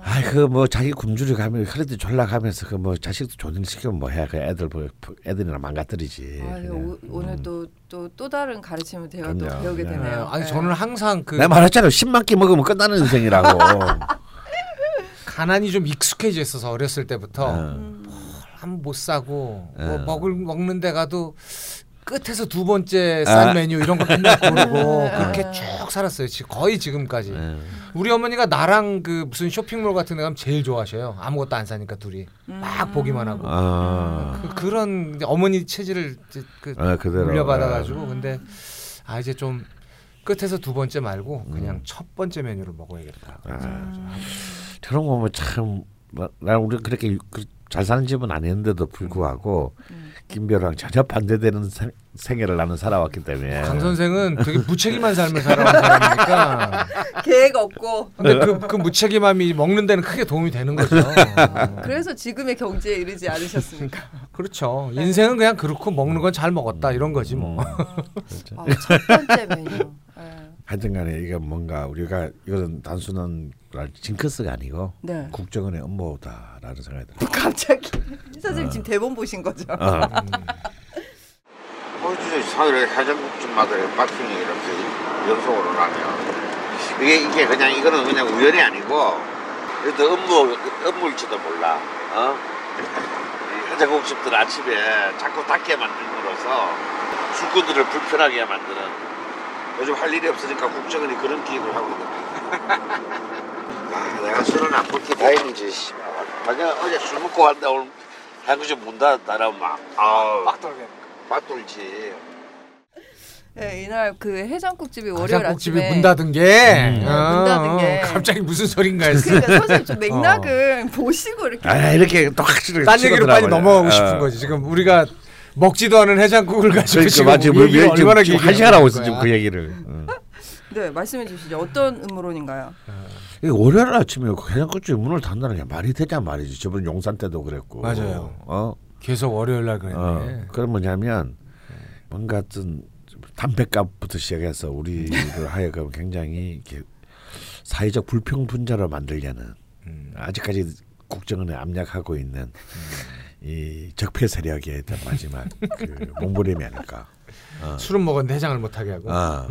아이 그 뭐 자기 굶주려 가면 흐르디 졸라가면서 그 뭐 자식도 조진시키면 뭐해 그 애들 뭐 애들이나 망가뜨리지.
아,
그냥.
오, 오늘 또 또 또 다른 가르침을 제가 또. 배우게
네.
예.
되네요.
아니
예.
저는 항상 그
내가 말했잖아 10만 끼 먹으면 끝나는 인생이라고.
가난이 좀 익숙해져 있어서 어렸을 때부터
어.
한못 사고 뭐
어.
먹을 먹는 데 가도 끝에서 두 번째 싼
아.
메뉴 이런 거 맨날 고르고
아.
그렇게 쭉 살았어요. 지- 거의 지금까지.
예.
우리 어머니가 나랑 그 무슨 쇼핑몰 같은 데 가면 제일 좋아하셔요. 아무것도 안 사니까 둘이 막 보기만 하고.
아.
그, 그런 이제 어머니 체질을 이제 그
어, 그대로.
물려받아가지고 근데 아 이제 좀 끝에서 두 번째 말고 그냥
음.
첫 번째 메뉴를 먹어야겠다.
아. 저런 거 보면 참, 뭐, 난 우리 그렇게 그- 잘 사는 집은 아닌데도 불구하고 김별랑 전혀 반대되는 생, 생애를 나는 살아왔기 때문에.
강 선생은 되게 무책임한 삶을 살아온 사람이니까
계획 없고
근데 그, 그 무책임함이 먹는 데는 크게 도움이 되는 거죠. 어.
그래서 지금의 경제에 이르지 않으셨습니까?
그렇죠. 인생은 그냥 그렇고 먹는 건 잘 먹었다 이런 거지 뭐.
음.
아, 첫 번째 메뉴. 예.
하여튼간에 이게 뭔가 우리가 이거는 단순한 징크스가 아니고
네.
국정원의 업무다라는 생각이 들어요.
갑자기 선생님 지금 대본 보신 거죠?
어.
어, 진짜 사회를 해장국집마다 마킹이 이렇게 연속으로 나면 이게 이게 그냥 이거는 그냥 우연이 아니고 그래도 업무 업무일지도 몰라. 어? 이 해장국집들 아침에 자꾸 닫게 만듦으로써 술꾼들을 불편하게 만드는 요즘 할 일이 없으니까 국정원이 그런 기획을 하고 있거든. 아, 내가 술은 안 먹기 다행이지. 씨. 만약 어제 술 먹고 왔는데 오늘 해장국집 문 닫았다면 막 아우
빡돌게.
맞돌지.
네, 이날 그 해장국집이 월요일
가장국집이
아침에
문 닫은 게
음.
어,
문 닫은 게.
갑자기 무슨 소린가 했어.
그러니까 선생님 좀 맥락을 보시고 이렇게
아 이렇게 또 확실히
딴 얘기로 빨리. 넘어가고
어.
싶은 거지. 지금 우리가 먹지도 않은 해장국을 가지고
그러니까
지금
마치 뭐
얘기를
지금
얼마나
지금 한 시간 하고 있어 지금. 그 얘기를. 어.
네 말씀해 주시죠. 어떤 음모론인가요?
이게 월요일 아침에 그 해장국집 문을 닫는다는 게 말이 되냐 말이지. 저번 용산 때도 그랬고.
맞아요.
어,
계속 월요일 날 그랬네.
어. 그건 뭐냐면 뭔가 좀 담배값부터 시작해서 우리를 하여금 굉장히 이렇게 사회적 불평 분자로 만들려는
음.
아직까지 국정원에 압력하고 있는 이 적폐 세력의 어떤 마지막 그 몸부림이 아닐까.
술은 먹었는데 해장을 못 하게 하고.
아.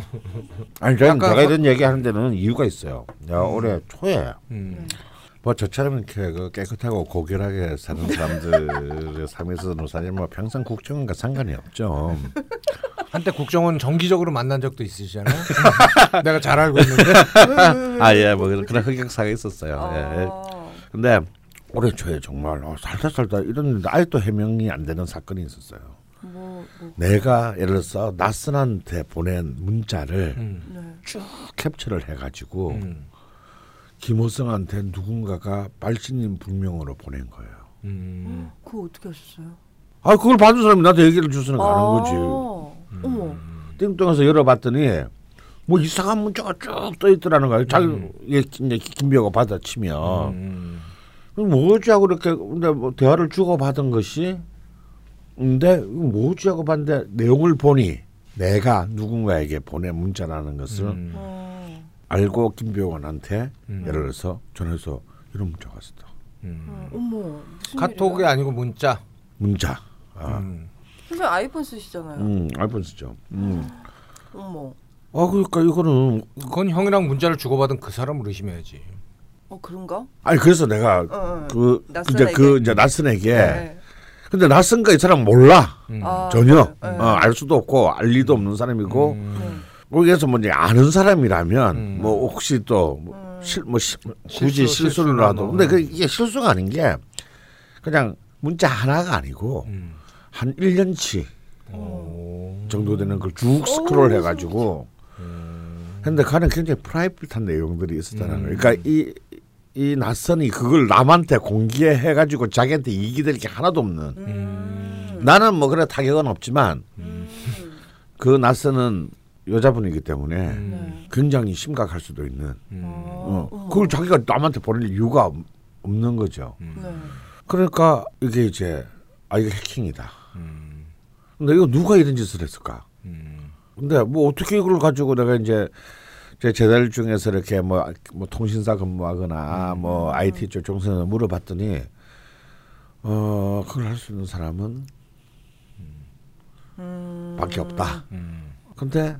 아니 저는
아까
제가
그-
이런 얘기 하는 데는 이유가 있어요. 야 올해 초에
음.
뭐 저처럼 이렇게 그 깨끗하고 고결하게 사는 사람들의 삶에서는 사실 뭐 평생 국정원과 상관이 없죠.
한때 국정원 정기적으로 만난 적도 있으시잖아요. 내가 잘 알고 있는데.
아 예, 뭐 그런 그런 흑역사가 있었어요. 예.
어,
근데 올해 초에 정말 어, 살다 살다 이런 아직도 해명이 안 되는 사건이 있었어요.
뭐, 뭐
내가 예를 들어서 낯선한테 보낸 문자를
음.
네.
쭉 캡처를 해가지고
음.
김호성한테 누군가가 발신인 불명으로 보낸 거예요.
음.
그거 어떻게 하셨어요?
아 그걸 받은 사람이 나한테 얘기를 주서는 가는
아,
거지.
어머.
띵동에서 열어봤더니 뭐 이상한 문자가 쭉 떠 있더라는 거예요. 자기 예, 이제 김비호가 받아치면
음.
뭐지 하고 이렇게 근데 뭐 대화를 주고 받은 것이 근데 이거 뭐지 하고 봤는데 내용을 보니 내가 누군가에게 보낸 문자라는 것을
음.
어,
알고 김비호원한테
음.
예를 들어서 전해서 이런 문자가 왔다.
음.
어, 어머.
카톡이
일이야?
아니고 문자.
문자. 아,
음.
선생님 아이폰 쓰시잖아요.
음, 아이폰 쓰죠. 음.
어머.
아 그러니까 이거는
그건 형이랑 문자를 주고받은 그 사람을 의심해야지.
어 그런가?
아니 그래서 내가
어, 어.
그
낯선에게?
이제 그 이제 낯선에게
네.
근데 낯선가 이 사람 몰라
음.
아,
전혀
네.
어, 알 수도 없고 알 리도 없는 사람이고
음.
네.
거기에서 뭐 이제 아는 사람이라면
음.
뭐 혹시 또뭐
음.
실, 뭐 시, 굳이
실수,
실수를 하도
뭐.
근데 그 이게 실수가 아닌 게 그냥 문자 하나가 아니고
음.
한 1년치
오.
정도 되는 걸 쭉 스크롤
오,
해가지고
음.
근데 그는 굉장히 private한 내용들이 있었다는
음.
거예요. 그러니까 이, 이 낯선이 그걸 남한테 공개해 가지고 자기한테 이익이 될 게 하나도 없는
음.
나는 뭐 그래 타격은 없지만
음.
그 낯선은 여자분이기 때문에
네.
굉장히 심각할 수도 있는.
음.
어,
어. 그걸 자기가 남한테 보낼 이유가 없- 없는 거죠.
네.
그러니까 이게 이제 아 이게 해킹이다.
음.
근데 이거 누가 이런 짓을 했을까?
음.
근데 뭐 어떻게 이걸 가지고 내가 이제 제 재달 중에서 이렇게 뭐, 뭐 통신사 근무하거나 뭐 IT 쪽 종사에 물어봤더니 어 그걸 할 수 있는 사람은
음.
밖에 없다.
음.
근데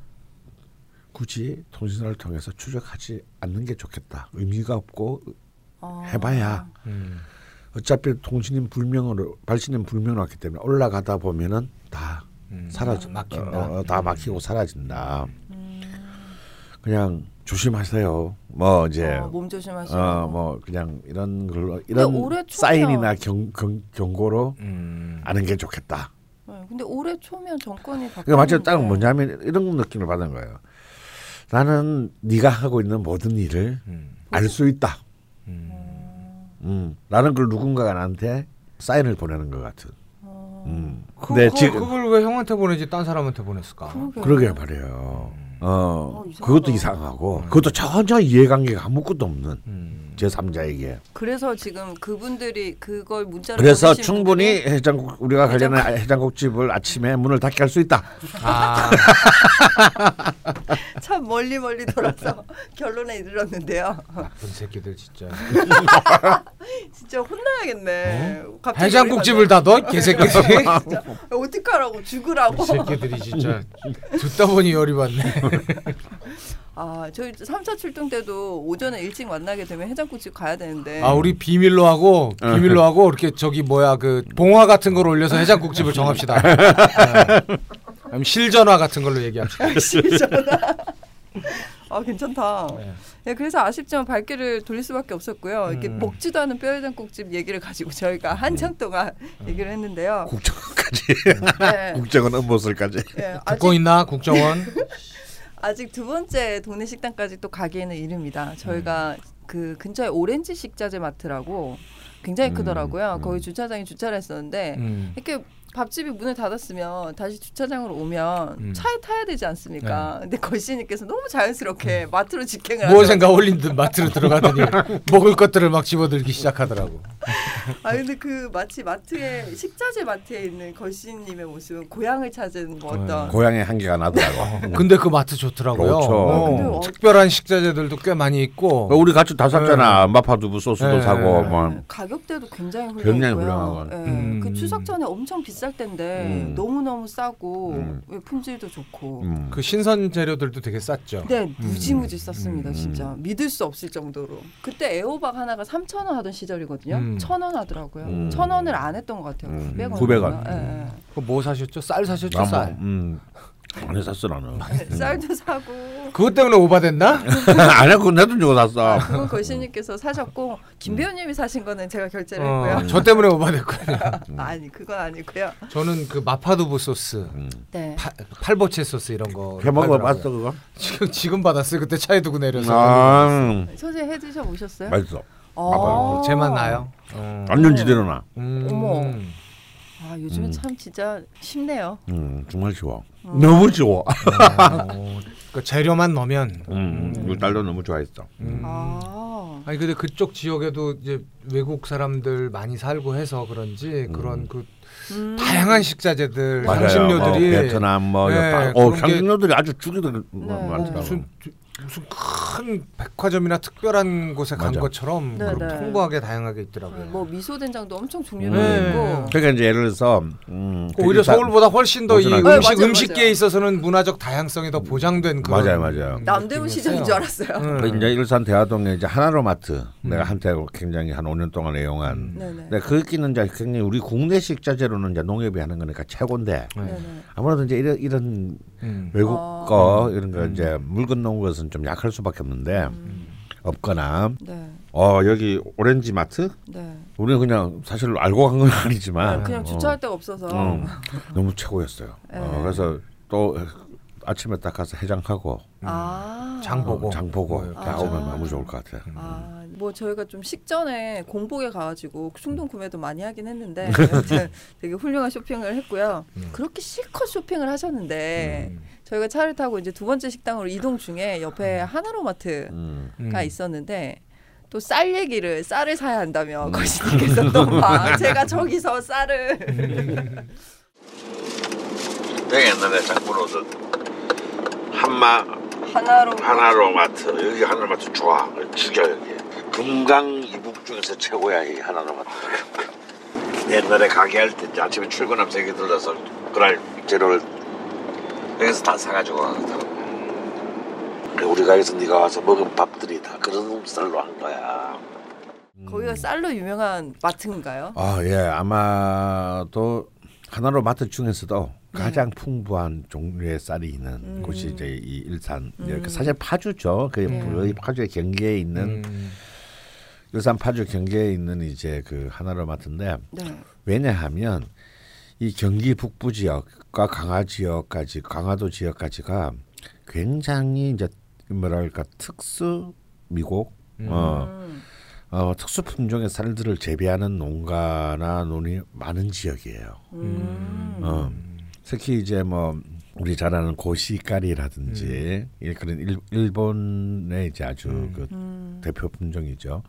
굳이 통신사를 통해서 추적하지 않는 게 좋겠다. 의미가 없고
어.
해봐야
음.
어차피 통신인 불명으로 발신인 불명으로 왔기 때문에 올라가다 보면은 다
음.
사라져
막힌다.
어, 어, 다 막히고 사라진다. 그냥 조심하세요. 뭐 이제
어, 몸 조심하시고.
어 뭐 그냥 이런 걸로 이런 사인이나 경, 경, 경고로
음.
아는 게 좋겠다.
네, 근데 올해 초면 정권이 바뀌.
그러니까 마치 딱 뭐냐면 이런 느낌을 받은 거예요. 나는 네가 하고 있는 모든 일을
음.
알수 있다.
음.
음, 나는 걸 누군가가 나한테 사인을 보내는 것 같은.
어.
음.
그,
근데
그,
지금
그걸 왜 형한테 보내지 딴 사람한테 보냈을까?
그러게.
그러게 말이에요. 어,
어.
그것도 이상하고 그것도 전혀 이해관계가 아무것도 없는
음.
제 3자에게.
그래서 지금 그분들이 그걸 문자로
그래서 충분히 해장국 우리가 관련한 해장국 집을 아침에 문을 닫게 할 수 있다.
아,
참 멀리 멀리 돌아서 결론에 이르렀는데요.
나쁜 새끼들 진짜.
진짜 혼나야겠네. 갑자기
해장국 집을 닫어? 개새끼들이.
진짜 어떡하라고 죽으라고.
이 새끼들이 진짜 듣다 보니 열이 받네.
아 저희 3차 출동 때도 오전에 일찍 만나게 되면 해장국집 가야 되는데.
아 우리 비밀로 하고 비밀로 하고 이렇게 저기 뭐야 그 봉화 같은 걸 올려서 해장국집을 정합시다. 네. 그럼 실전화 같은 걸로 얘기합시다.
아 괜찮다.
네.
네, 그래서 아쉽지만 발길을 돌릴 수밖에 없었고요. 이렇게
음.
먹지도 않은 뼈해장국집 얘기를 가지고 저희가 한참 동안 얘기를 했는데요.
국정원까지
네,
국정원 업무실까지.
네,
듣고
아직
있나 국정원?
아직 두 번째 동네 식당까지 또 가기에는 이릅니다. 저희가 그 근처에 오렌지 식자재 마트라고 굉장히
음,
크더라고요.
음.
거기 주차장에 주차를 했었는데
음.
이렇게 밥집이 문을 닫았으면 다시 주차장으로 오면
음.
차에 타야 되지 않습니까? 근데 걸씨님께서 너무 자연스럽게 마트로 직행을
뭐
하셔.
생각 올린 듯 마트로 들어가더니 먹을 것들을 막 집어들기 시작하더라고.
아 근데 그 마치 마트에 식자재 마트에 있는 걸씨님의 모습은 고향을 찾은 뭐 어떤
고향의 한계가 나더라고.
근데 그 마트 좋더라고요.
그렇죠.
어,
근데 어-
특별한 식자재들도 꽤 많이 있고.
어, 우리 같이 다 샀잖아. 마파두부 소스도
네.
사고
네,
뭐.
가격대도 굉장히 훌륭했고요.
굉장히 훌륭하고.
네,
음.
그 추석 전에 엄청 비쌀 때인데
음.
너무 너무 싸고
음.
왜 품질도 좋고.
음.
그 신선 재료들도 되게 쌌죠.
네, 무지무지 쌌습니다,
음.
진짜. 믿을 수 없을 정도로. 그때 애호박 하나가 3,000원 하던 시절이거든요.
음.
1,000원 하더라고요.
음.
1,000원을 안 했던 것 같아요.
음.
900원.
900원.
예,
그뭐 사셨죠? 쌀 사셨죠?
나 뭐,
쌀.
음. 안 샀어 나는.
예. 쌀도 사고.
그것 때문에 오바됐나?
아니야 그건 내 돈 주고 샀어.
그건 걸신님께서 사셨고 김배우님이 사신 거는 제가 결제를
어,
했고요.
저 때문에 오바됐거든요.
아니 그건 아니고요.
저는 그 마파두부 소스,
음.
네.
파, 팔보채 소스 이런 거
해 먹어
팔더라고요.
봤어 그거?
지금 지금 받았어요. 그때 차에 두고 내려서.
아,
선생 해 드셔 보셨어요?
맛있어.
어.
제맛 나요. 어.
완전 지대로 나.
음.
어머. 아 요즘은
음.
참 진짜 쉽네요.
음, 정말 쉬워. 너무 쉬워.
어, 그 재료만 넣으면.
음, 우리 딸도 너무 좋아했어.
음.
아.
아니 근데 그쪽 지역에도 이제 외국 사람들 많이 살고 해서 그런지
음.
그런 그
음.
다양한 식자재들,
맞아요.
향신료들이
뭐 베트남 뭐
네,
네, 어, 향신료들이 아주 죽이들
네.
많더라고.
무슨 무슨 큰 백화점이나 특별한 곳에 간
맞아.
것처럼
네,
그렇게
네.
풍부하게 다양하게 있더라고요.
뭐 미소 된장도 엄청 종류가
네.
있고.
그러니까 이제 예를 들어서 음,
오히려 서울보다 훨씬 더이
보존하기.
네,
음식
맞아요,
음식계에
맞아요.
있어서는 문화적 다양성이 더 보장된 그런
맞아요, 맞아요.
남대문 시장인 줄 알았어요.
음.
그 이제 일산 대화동에 이제 하나로마트 내가 한때 굉장히 한 5년 동안 애용한.
네네.
근데 거기는 이제 굉장히 우리 국내 식 자재로는 이제 농협이 하는 거니까 최고인데
네네.
아무래도 이제 이런, 이런
음.
외국
아.
거 이런 거 이제 물건 넣은 것은 좀 약할 수밖에 없는데 없거나
네.
어 여기 오렌지 마트
네.
우리는 그냥 사실 알고 간 건 아니지만
그냥
어,
주차할 데가 없어서.
음, 너무 최고였어요.
네.
어, 그래서 또 아침에 딱 가서 해장하고
아.
장 보고.
어, 장 보고 뭐딱
아.
오면 너무 좋을 것 같아요.
아, 뭐 저희가 좀 식전에 공복에 가가지고 충동 구매도 많이 하긴 했는데
음.
아무튼 되게 훌륭한 쇼핑을 했고요.
음.
그렇게 실컷 쇼핑을 하셨는데
음.
저희가 차를 타고 이제 두 번째 식당으로 이동 중에 옆에 하나로마트가
음.
음.
있었는데 또쌀 얘기를 쌀을 사야 한다며
음.
거시님께서 또 막 제가 저기서 쌀을
내가 옛날에 오던 한마
하나로
하나로 마트 여기 하나로 마트 좋아 죽여 여기 금강 이북 중에서 최고야 이 하나로마트 옛날에 가게 할 때 아침에 출근하면서 여기 들러서 그날 재료를 여기서 다 사가지고 우리 가게에서 네가 와서 먹은 밥들이 다 그런 쌀로 한 거야
거기가 쌀로 유명한 마트인가요?
아, 예, 아마도 하나로 마트 중에서도
네.
가장 풍부한 종류의 쌀이 있는
음.
곳이 이제 이 일산. 예,
음.
그 사실 파주죠. 그
네.
파주의 경계에 있는
음.
일산 파주 경계에 있는 이제 그 하나로 마트인데
네.
왜냐하면 이 경기 북부 지역과 강화 지역까지 강화도 지역까지가 굉장히 이제 뭐랄까 특수 미국 어,
음.
어, 특수 품종의 쌀들을 재배하는 농가나 논이 많은 지역이에요.
음.
어, 특히 이제 뭐 우리 잘 아는 고시까리라든지 이 그런 일, 일본의 이제 아주 그
음.
대표 품종이죠.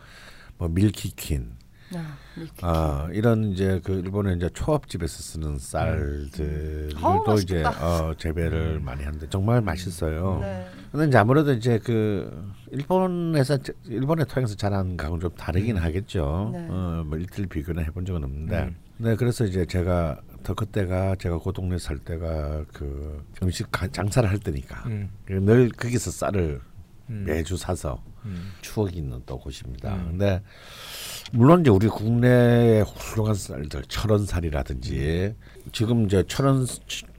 뭐 밀키퀸,
아.
아 이런 이제 그 일본의 이제 초밥집에서 쓰는 쌀들도
어우,
이제
맛있겠다.
어, 재배를 많이 하는데 정말 맛있어요.
네.
근데 이제 아무래도 이제 그 일본에서 일본의 토양에서 자란 가하고는 좀 다르긴 하겠죠.
네.
어, 뭐 일til 비교는 해본 적은 없는데.
음.
네, 그래서 이제 제가 더 그때가 제가 그 동네 살 때가 그 음식 가- 장사를 할 때니까
음.
늘 거기서 쌀을
음.
매주 사서
음.
추억이 있는 또 곳입니다.
음.
근데 물론 이제 우리 국내의 훌륭한 쌀들 철원쌀이라든지 지금 이제 철원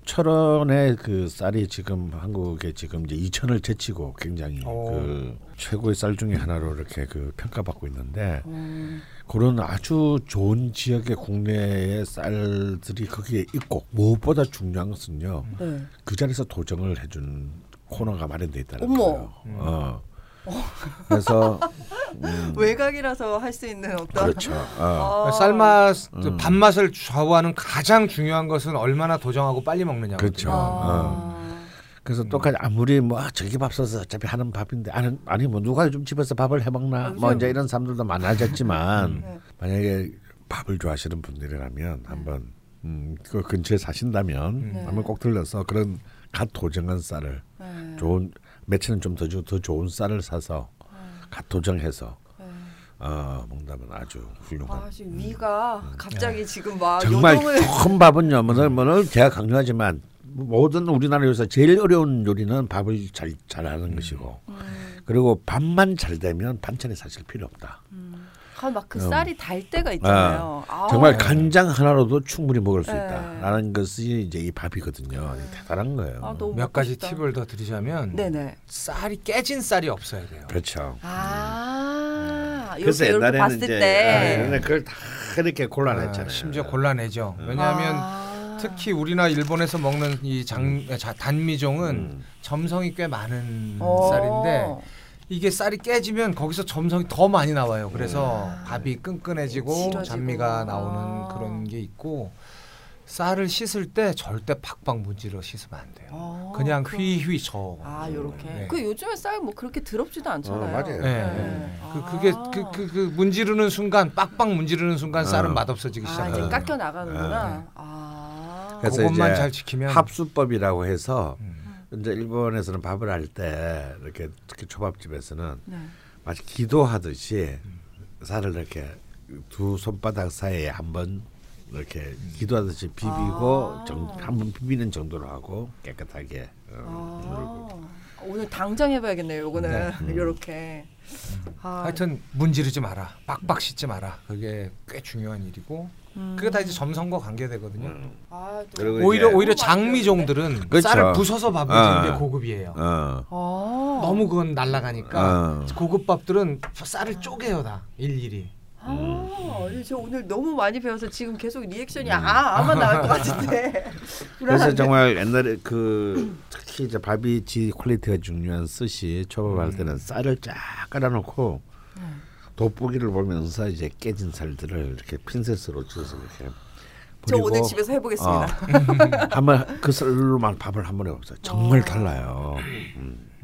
철원의 그 쌀이 지금 한국에 지금 이제 2천을 제치고 굉장히
오.
그 최고의 쌀 중에 하나로 이렇게 그 평가받고 있는데
음.
그런 아주 좋은 지역의 국내의 쌀들이 거기에 있고 무엇보다 중요한 것은요
네.
그 자리에서 도정을 해준 코너가 마련돼 있다는
어머.
거예요. 어. 그래서 음,
외곽이라서 할 수 있는 어떤
그렇죠. 어.
아.
쌀맛
음.
밥맛을 좌우하는 가장 중요한 것은 얼마나 도정하고 빨리 먹느냐.
그렇죠.
아.
그래서 똑같이 아무리 뭐 아, 저기 밥 써서 어차피 하는 밥인데 아니, 아니 뭐 누가 요즘 집에서 밥을 해 먹나
아,
뭐 이제 이런 사람들도 많아졌지만
네.
만약에 밥을 좋아하시는 분들이라면 한번 음, 그 근처에 사신다면
네.
한번 꼭 들러서 그런 갓 도정한 쌀을
네.
좋은 매치는 좀더 더 좋은 쌀을 사서 갓 도정해서
네.
어, 먹다면 아주 훌륭한.
아, 지금 위가 갑자기 지금 막
정말
요동을
큰 밥은요. 오늘 오늘 제가 강조하지만 모든 우리나라 요리에서 제일 어려운 요리는 밥을 잘 잘하는 것이고
음.
그리고 밥만 잘 되면 반찬이 사실 필요 없다.
아, 막그
음.
쌀이 달 때가 있잖아요. 아.
정말 간장 하나로도 충분히 먹을 수
네.
있다라는 것이 이제 이 밥이거든요. 대단한 거예요.
아, 너무
몇 가지
싶다.
팁을 더 드리자면
네네.
쌀이 깨진 쌀이 없어야 돼요.
그렇죠.
아,
그래서
이렇게, 이렇게
옛날에는
봤을
이제
때.
아, 그걸 다 이렇게 골라냈잖아요.
아, 심지어 곤란해져. 왜냐하면
아.
특히 우리나 일본에서 먹는 이 장, 자, 단미종은
음.
점성이 꽤 많은
어.
쌀인데 이게 쌀이 깨지면 거기서 점성이 더 많이 나와요. 그래서
아.
밥이 끈끈해지고
질어지고.
잔미가 나오는
아.
그런 게 있고 쌀을 씻을 때 절대 팍팍 문지러 씻으면 안 돼요.
어,
그냥
그럼-
휘휘 저어.
아, 요렇게.
네.
그 요즘에 쌀 뭐 그렇게 더럽지도 않잖아요.
어, 맞아요.
네.
네.
그
아.
그게 그, 그, 그 문지르는 순간 빡빡 문지르는 순간 쌀은
어.
맛없어지기
아,
시작해요.
이제 깎여 나가는구나. 아.
그래서
그것만
이제
잘 지키면
합수법이라고 해서
음.
이제 일본에서는 밥을 할 때 이렇게 특히 초밥집에서는
네.
마치 기도하듯이 쌀을 이렇게 두 손바닥 사이에 한 번 이렇게 기도하듯이 비비고
아.
정, 한번 비비는 정도로 하고 깨끗하게 어.
아. 오늘 당장 해봐야겠네요. 요거는
네.
이렇게. 아,
하여튼 문지르지 마라. 빡빡 씻지 마라. 그게 꽤 중요한 일이고
음.
그게 다 이제 점성과 관계되거든요.
아, 또-
그리고
오히려 오히려 장미 종들은
그렇죠.
쌀을 부숴서 밥을
어.
짓는 게 고급이에요.
어.
아.
너무 그건 날라가니까
어.
고급 밥들은 쌀을 쪼개요 다 일일이.
아,
음.
저 오늘 너무 많이 배워서 지금 계속 reaction이 아, 아만 나올 것 같은데.
그래서. 정말 옛날에 그 특히 이제 밥이 지 quality가 중요한 스시 초밥할
음.
때는 쌀을 쫙 깔아놓고 돋보기를 보면서 이제 깨진 쌀들을 이렇게 핀셋으로 집어서 이렇게
저 오늘 집에서 해보겠습니다.
어, 한번 그 쌀로만 밥을 한번 해보세요. 정말
어.
달라요.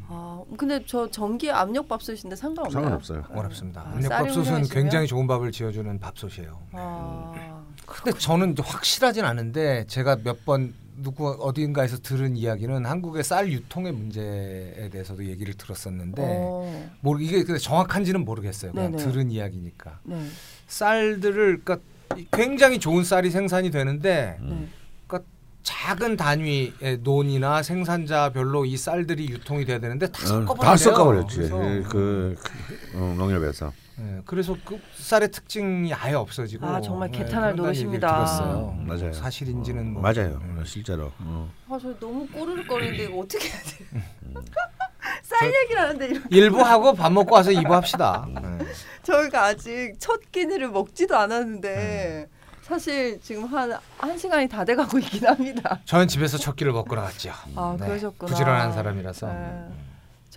아, 근데 저 전기 압력 밥솥인데 상관없나요?
상관없어요.
어렵습니다.
아,
압력 밥솥은
쌀용량이시네요?
굉장히 좋은 밥을 지어주는 밥솥이에요.
아,
근데 저는 확실하진 않은데 제가 몇 번 누구 어딘가에서 들은 이야기는 한국의 쌀 유통의 문제에 대해서도 얘기를 들었었는데
어,
뭐 이게 근데 정확한지는 모르겠어요. 그냥
네네.
들은 이야기니까
네,
쌀들을 그러니까 굉장히 좋은 쌀이 생산이 되는데
네.
작은 단위의 논이나 생산자별로 이 쌀들이 유통이 돼야 되는데 다
어,
섞어버린대요.
다 섞어버렸지.
그,
그 어, 농협에서.
예, 그래서 그 쌀의 특징이 아예 없어지고
아, 정말
예,
개탄할 노릇입니다.
음, 맞아요.
사실인지는 뭐
맞아요.
음.
실제로. 어.
아, 저 너무 꼬르륵 거리는데 이거 어떻게 해야 돼?
음.
쌀 얘기를 하는데 이렇게
일부 하고 밥 먹고 와서 이부 합시다. 예.
저희가 아직 첫 끼니를 먹지도
음.
않았는데 사실 지금 한 한 시간이 다 돼가고 있긴 합니다.
저는 집에서 첫 끼를 먹고 나갔죠.
아 그러셨구나.
부지런한 사람이라서.
네.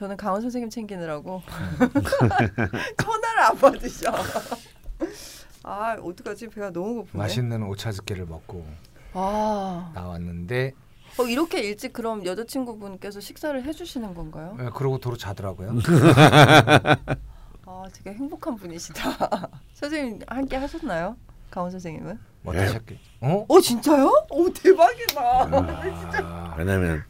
저는 강원 선생님 챙기느라고 전화를 안 받으셔. 아 어떡하지 배가 너무 고프네.
맛있는 오차즈케를 먹고
아
나왔는데
어, 이렇게 일찍 그럼 여자친구분께서 식사를 해주시는 건가요?
예, 그러고 도로 자더라고요.
아 되게 행복한 분이시다. 선생님 함께 하셨나요? 강원 선생님은?
뭐
예.
어?
어 진짜요? 오 대박이다.
아,
왜냐하면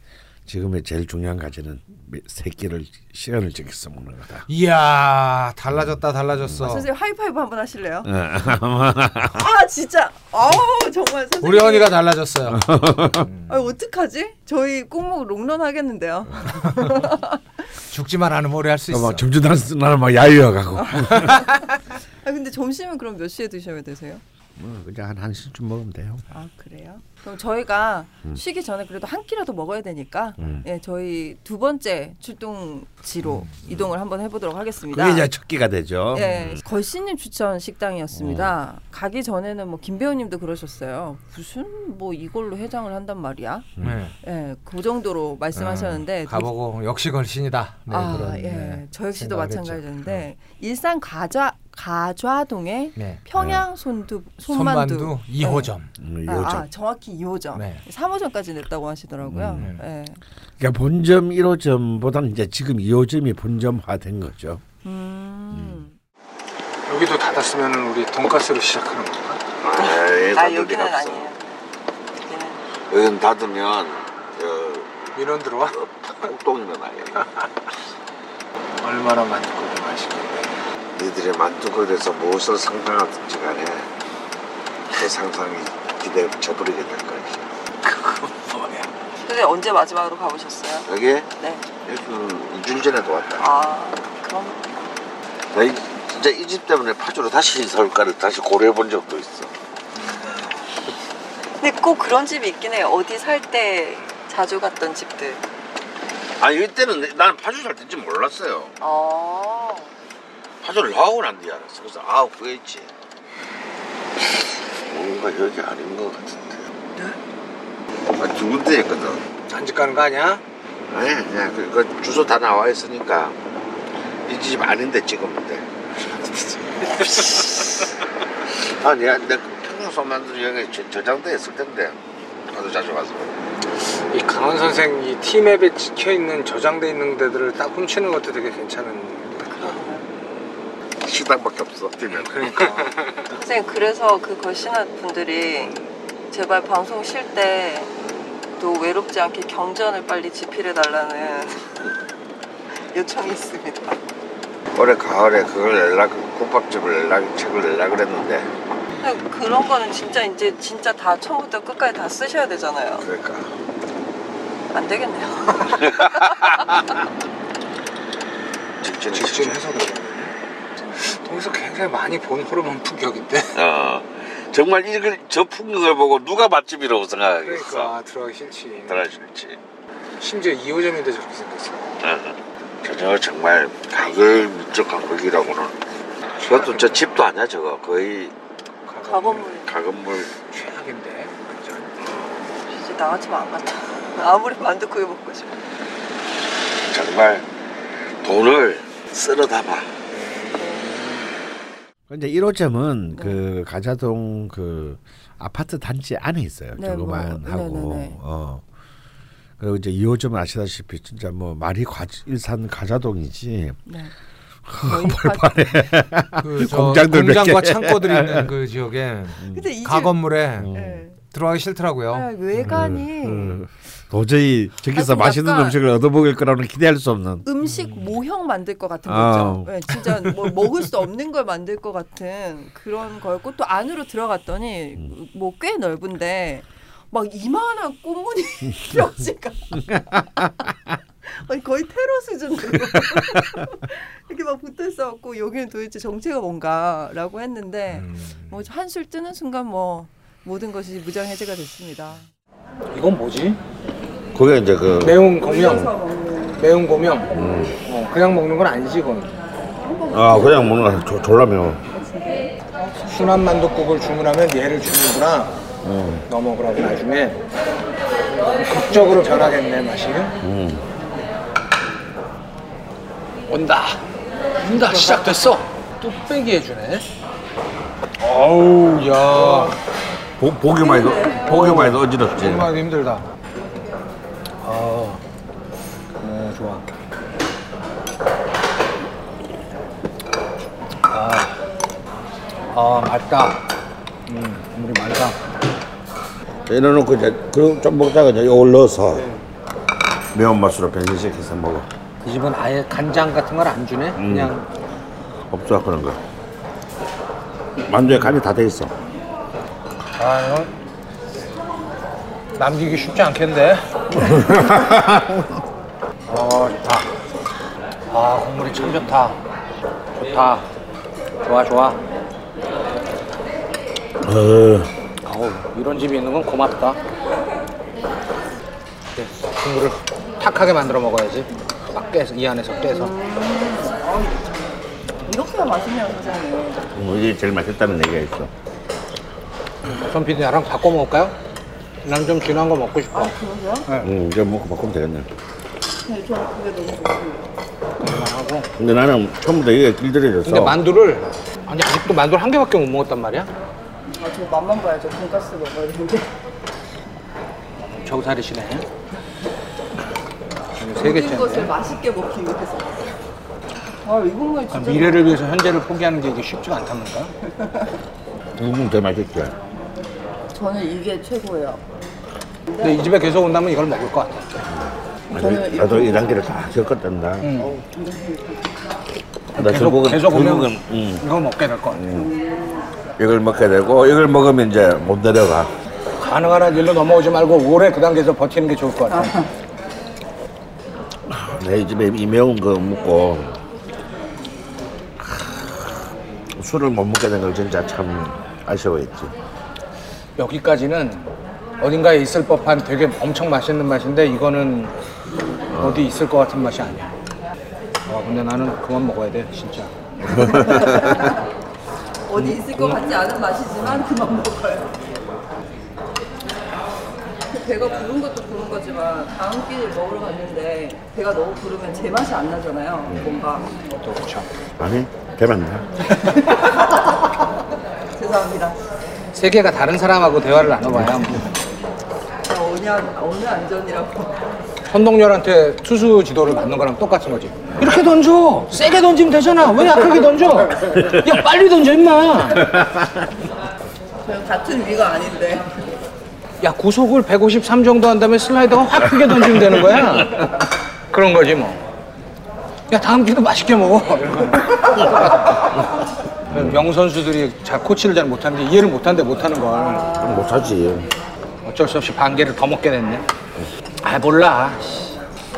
지금의 제일 중요한 과제는 세 끼를 시간을 정해서 먹는 거다.
이야 달라졌다 달라졌어.
아, 선생님 하이파이브 한번 하실래요?
어.
아 진짜. 아우 정말 선생님.
우리 언니가 달라졌어요.
아 어떡하지? 저희 꼭목 롱런 하겠는데요.
죽지만 않으면 오래 할 수 있어.
막 점주 나는 나는 막 야유어가고.
아 근데 점심은 그럼 몇 시에 드셔야 되세요?
뭐 그냥 한 1 시쯤 먹으면 돼요.
아 그래요? 그럼 저희가 쉬기 전에 그래도 한 끼라도 먹어야 되니까
음.
예 저희 두 번째 출동지로 이동을 한번 해보도록 하겠습니다.
그게 이제 첫 끼가 되죠.
예, 걸씨님 추천 식당이었습니다. 가기 전에는 뭐 김배우님도 그러셨어요. 무슨 뭐 이걸로 해장을 한단 말이야?
네.
예, 그 정도로 말씀하셨는데
음, 가보고 역시 걸신이다. 네,
아,
그런,
예,
네,
저 역시도. 마찬가지였는데 일산 가좌 가좌동의
네.
평양 손두 손만두,
손만두 2호점.
음,
아,
요점.
아, 정확히 2호점.
네.
3호점까지 냈다고 하시더라고요.
음.
예.
그러니까 본점 1호점보다는 이제 지금 2호점이 본점화된 거죠.
음.
여기도 닫았으면 우리 돈가스로 시작하는 건가?
아 여기는 아니에요. 여기는
여기는 닫으면 저
민원 들어와?
폭동이면 아니에요.
얼마나 만두국이 맛있겠네.
니들의 만두글에서 무엇을 상상하든지 간에 그 상상이 기대 쳐버리게 될 거지.
뭐야?
선생님 언제 마지막으로 가보셨어요?
여기
네.
여기는 이주일 전에도 왔다.
아 그럼
나 이, 진짜 이 집 때문에 파주로 다시 서울까를 다시 고려해 본 적도 있어.
근데 꼭 그런 집이 있긴 해요. 어디 살 때 자주 갔던 집들.
아 이때는 나는 파주 살 때인지 몰랐어요.
아.
파주를 나오고 난 뒤에 알았어. 그래서 아 후회했지. 뭔가 여기 아닌 것 같은데. 네? 아, 두 군데 했거든.
단집 가는 거 아니야?
아니 그냥 그, 그 주소 다 나와 있으니까 이 집 아닌데 찍었는데. 아니 내 평양 소만두 여기 저- 저장돼 있을 텐데. 나도 자주 가서.
이 강원 선생 이 티맵에 찍혀 있는 저장돼 있는 데들을 딱 훔치는 것도 되게 괜찮은.
식당밖에 없어. 뛰면.
그러니까
선생님 그래서 그 걸신한 분들이 제발 방송 쉴 때 또 외롭지 않게 경전을 빨리 집필해 달라는 요청이 있습니다.
올해 가을에 그걸 내려 국밥집을 내려 책을 내려 그랬는데
근데 그런 거는 진짜 이제 진짜 다 처음부터 끝까지 다 쓰셔야 되잖아요.
그러니까
안 되겠네요.
직진해
직진해서 그래. 동서 굉장히 많이 본 호르몬 풍격인데.
어 정말 이걸 저 풍경을 보고 누가 맛집이라고 생각하겠어.
그러니까 들어가기 싫지.
들어줄지.
심지어 2호점인데 저렇게 생겼어.
저저 정말 가글 미적 가글이라고는. 그것도 저 집도 아니야 저거 거의
가건물
가건물.
최악인데 완전.
이제 나같이면 안 갔다. 아무리 만두국이 먹고 싶어.
정말 돈을 쓸어 담아.
근데 1호점은 그 가자동 그 아파트 단지 안에 있어요.
네,
조그만
뭐,
하고
네네네.
어. 그리고 이제 2호점은 아시다시피 진짜 뭐 말이 과, 일산 가자동이지.
네. 다-
그저
공장들 몇
공장과
개.
창고들이 있는 그 지역에
근데 이 집-
가건물에
네.
들어가기 싫더라고요.
아, 외관이
음, 도저히 저기서 맛있는 음식을 얻어먹을 거라고는 기대할 수 없는.
음식 모형 만들 것 같은
아.
거죠. 네, 진짜 뭐 먹을 수 없는 걸 만들 것 같은 그런 거였고 또 안으로 들어갔더니 뭐 꽤 넓은데 막 이만한 꽃무늬 벽지가 아니, 거의 테러 수준으로 이렇게 막 붙어 있어갖고 여기는 도대체 정체가 뭔가라고 했는데
음.
뭐 한술 뜨는 순간 뭐 모든 것이 무장 해제가 됐습니다.
이건 뭐지?
그게 이제 그
매운 고명. 매운 고명. 어, 그냥 먹는 건 아니지 이건.
아 그냥 먹는 거 조- 졸라면
순한 만둣국을 주문하면 얘를 주는구나. 너 먹으라고 나중에 극적으로 변하겠네 맛이. 온다. 온다. 시작됐어. 뚝배기 해주네. 어우 야.
보, 보기만 해도 보기만 해도 어지럽지.
정말 힘들다. 아, 네, 좋아. 아, 아 맑다. 음, 물이 맑다.
이래놓고 이제 그좀 먹다가 이제 이걸 넣어서 매운맛으로 변신시켜서 먹어.
이 집은 아예 간장 같은 걸 안 주네. 그냥
없어 그런 거. 만두에 간이 다 돼 있어.
아, 이건 남기기 쉽지 않겠는데. 어, 좋다. 아, 국물이 참 좋다. 좋다. 좋아, 좋아.
어,
아우 이런 집이 있는 건 고맙다. 네, 국물을 탁하게 만들어 먹어야지. 막 깨서 이 안에서 깨서.
이렇게 맛있네요, 사장님.
뭐 이게 제일 맛있다는 얘기가 있어.
전 PD 나랑 바꿔 먹을까요? 난 좀 진한 거 먹고 싶어.
그러세요?
응, 이제 먹고 바꾸면 되겠네.
네, 저는 그게 너무 좋습니다.
하고.
근데 나는 처음부터 이게 길들여져서
근데 만두를 아니 아직도 만두 한 개밖에 못 먹었단 말이야.
아, 저 맛만 봐야죠. 돈가스 먹어야 되는데.
저살이시네. 세
모든
개째.
것을 맛있게 먹기 위해서. 아, 이 국물 진짜.
미래를 위해서 현재를 포기하는 게 이게 쉽지가 않답니다.
음, 되게 맛있지.
저는 이게 최고예요.
근데 이 집에 계속 온다면 이걸 먹을 것 같아.
저는
나도 이 단계를 다 겪었단다.
응.
나
계속
결국은
계속 오면
결국은 음,
이걸 먹게 될 것 같아.
이걸 먹게 되고 이걸 먹으면 이제 못 내려가.
가능한 한 일로 넘어오지 말고 오래 그 단계에서 버티는 게 좋을 것 같아.
내이 집에 이 매운 거 먹고 하, 술을 못 먹게 된 걸 진짜 참 아쉬워했지.
여기까지는 어딘가에 있을 법한 되게 엄청 맛있는 맛인데 이거는 어디 있을 것 같은 맛이 아니야. 아 근데 나는 그만 먹어야 돼 진짜.
어디 있을 것 같지 않은 맛이지만 그만 먹어요. 배가 부른 것도 부른 거지만 다음 끼를 먹으러 갔는데 배가 너무 부르면 제 맛이 안 나잖아요. 뭔가
또 그렇죠.
아니 대만다.
죄송합니다.
세계가 다른 사람하고 대화를 나눠봐야 뭐.
저 어느 안- 안전이라고.
선동열한테 투수 지도를 받는 거랑 똑같은 거지. 이렇게 던져. 세게 던지면 되잖아. 왜 약하게 던져? 야 빨리 던져 임마.
같은 위가 아닌데.
야 구속을 153 정도 한 다음에 슬라이더가 확 크게 던지면 되는 거야. 그런 거지 뭐. 야 다음 기도 맛있게 먹어. 명 선수들이 잘 코치를 잘 못하는데 이해를 못하는데 못하는 걸
그럼 못하지.
어쩔 수 없이 반 개를 더 먹게 됐네. 아 몰라.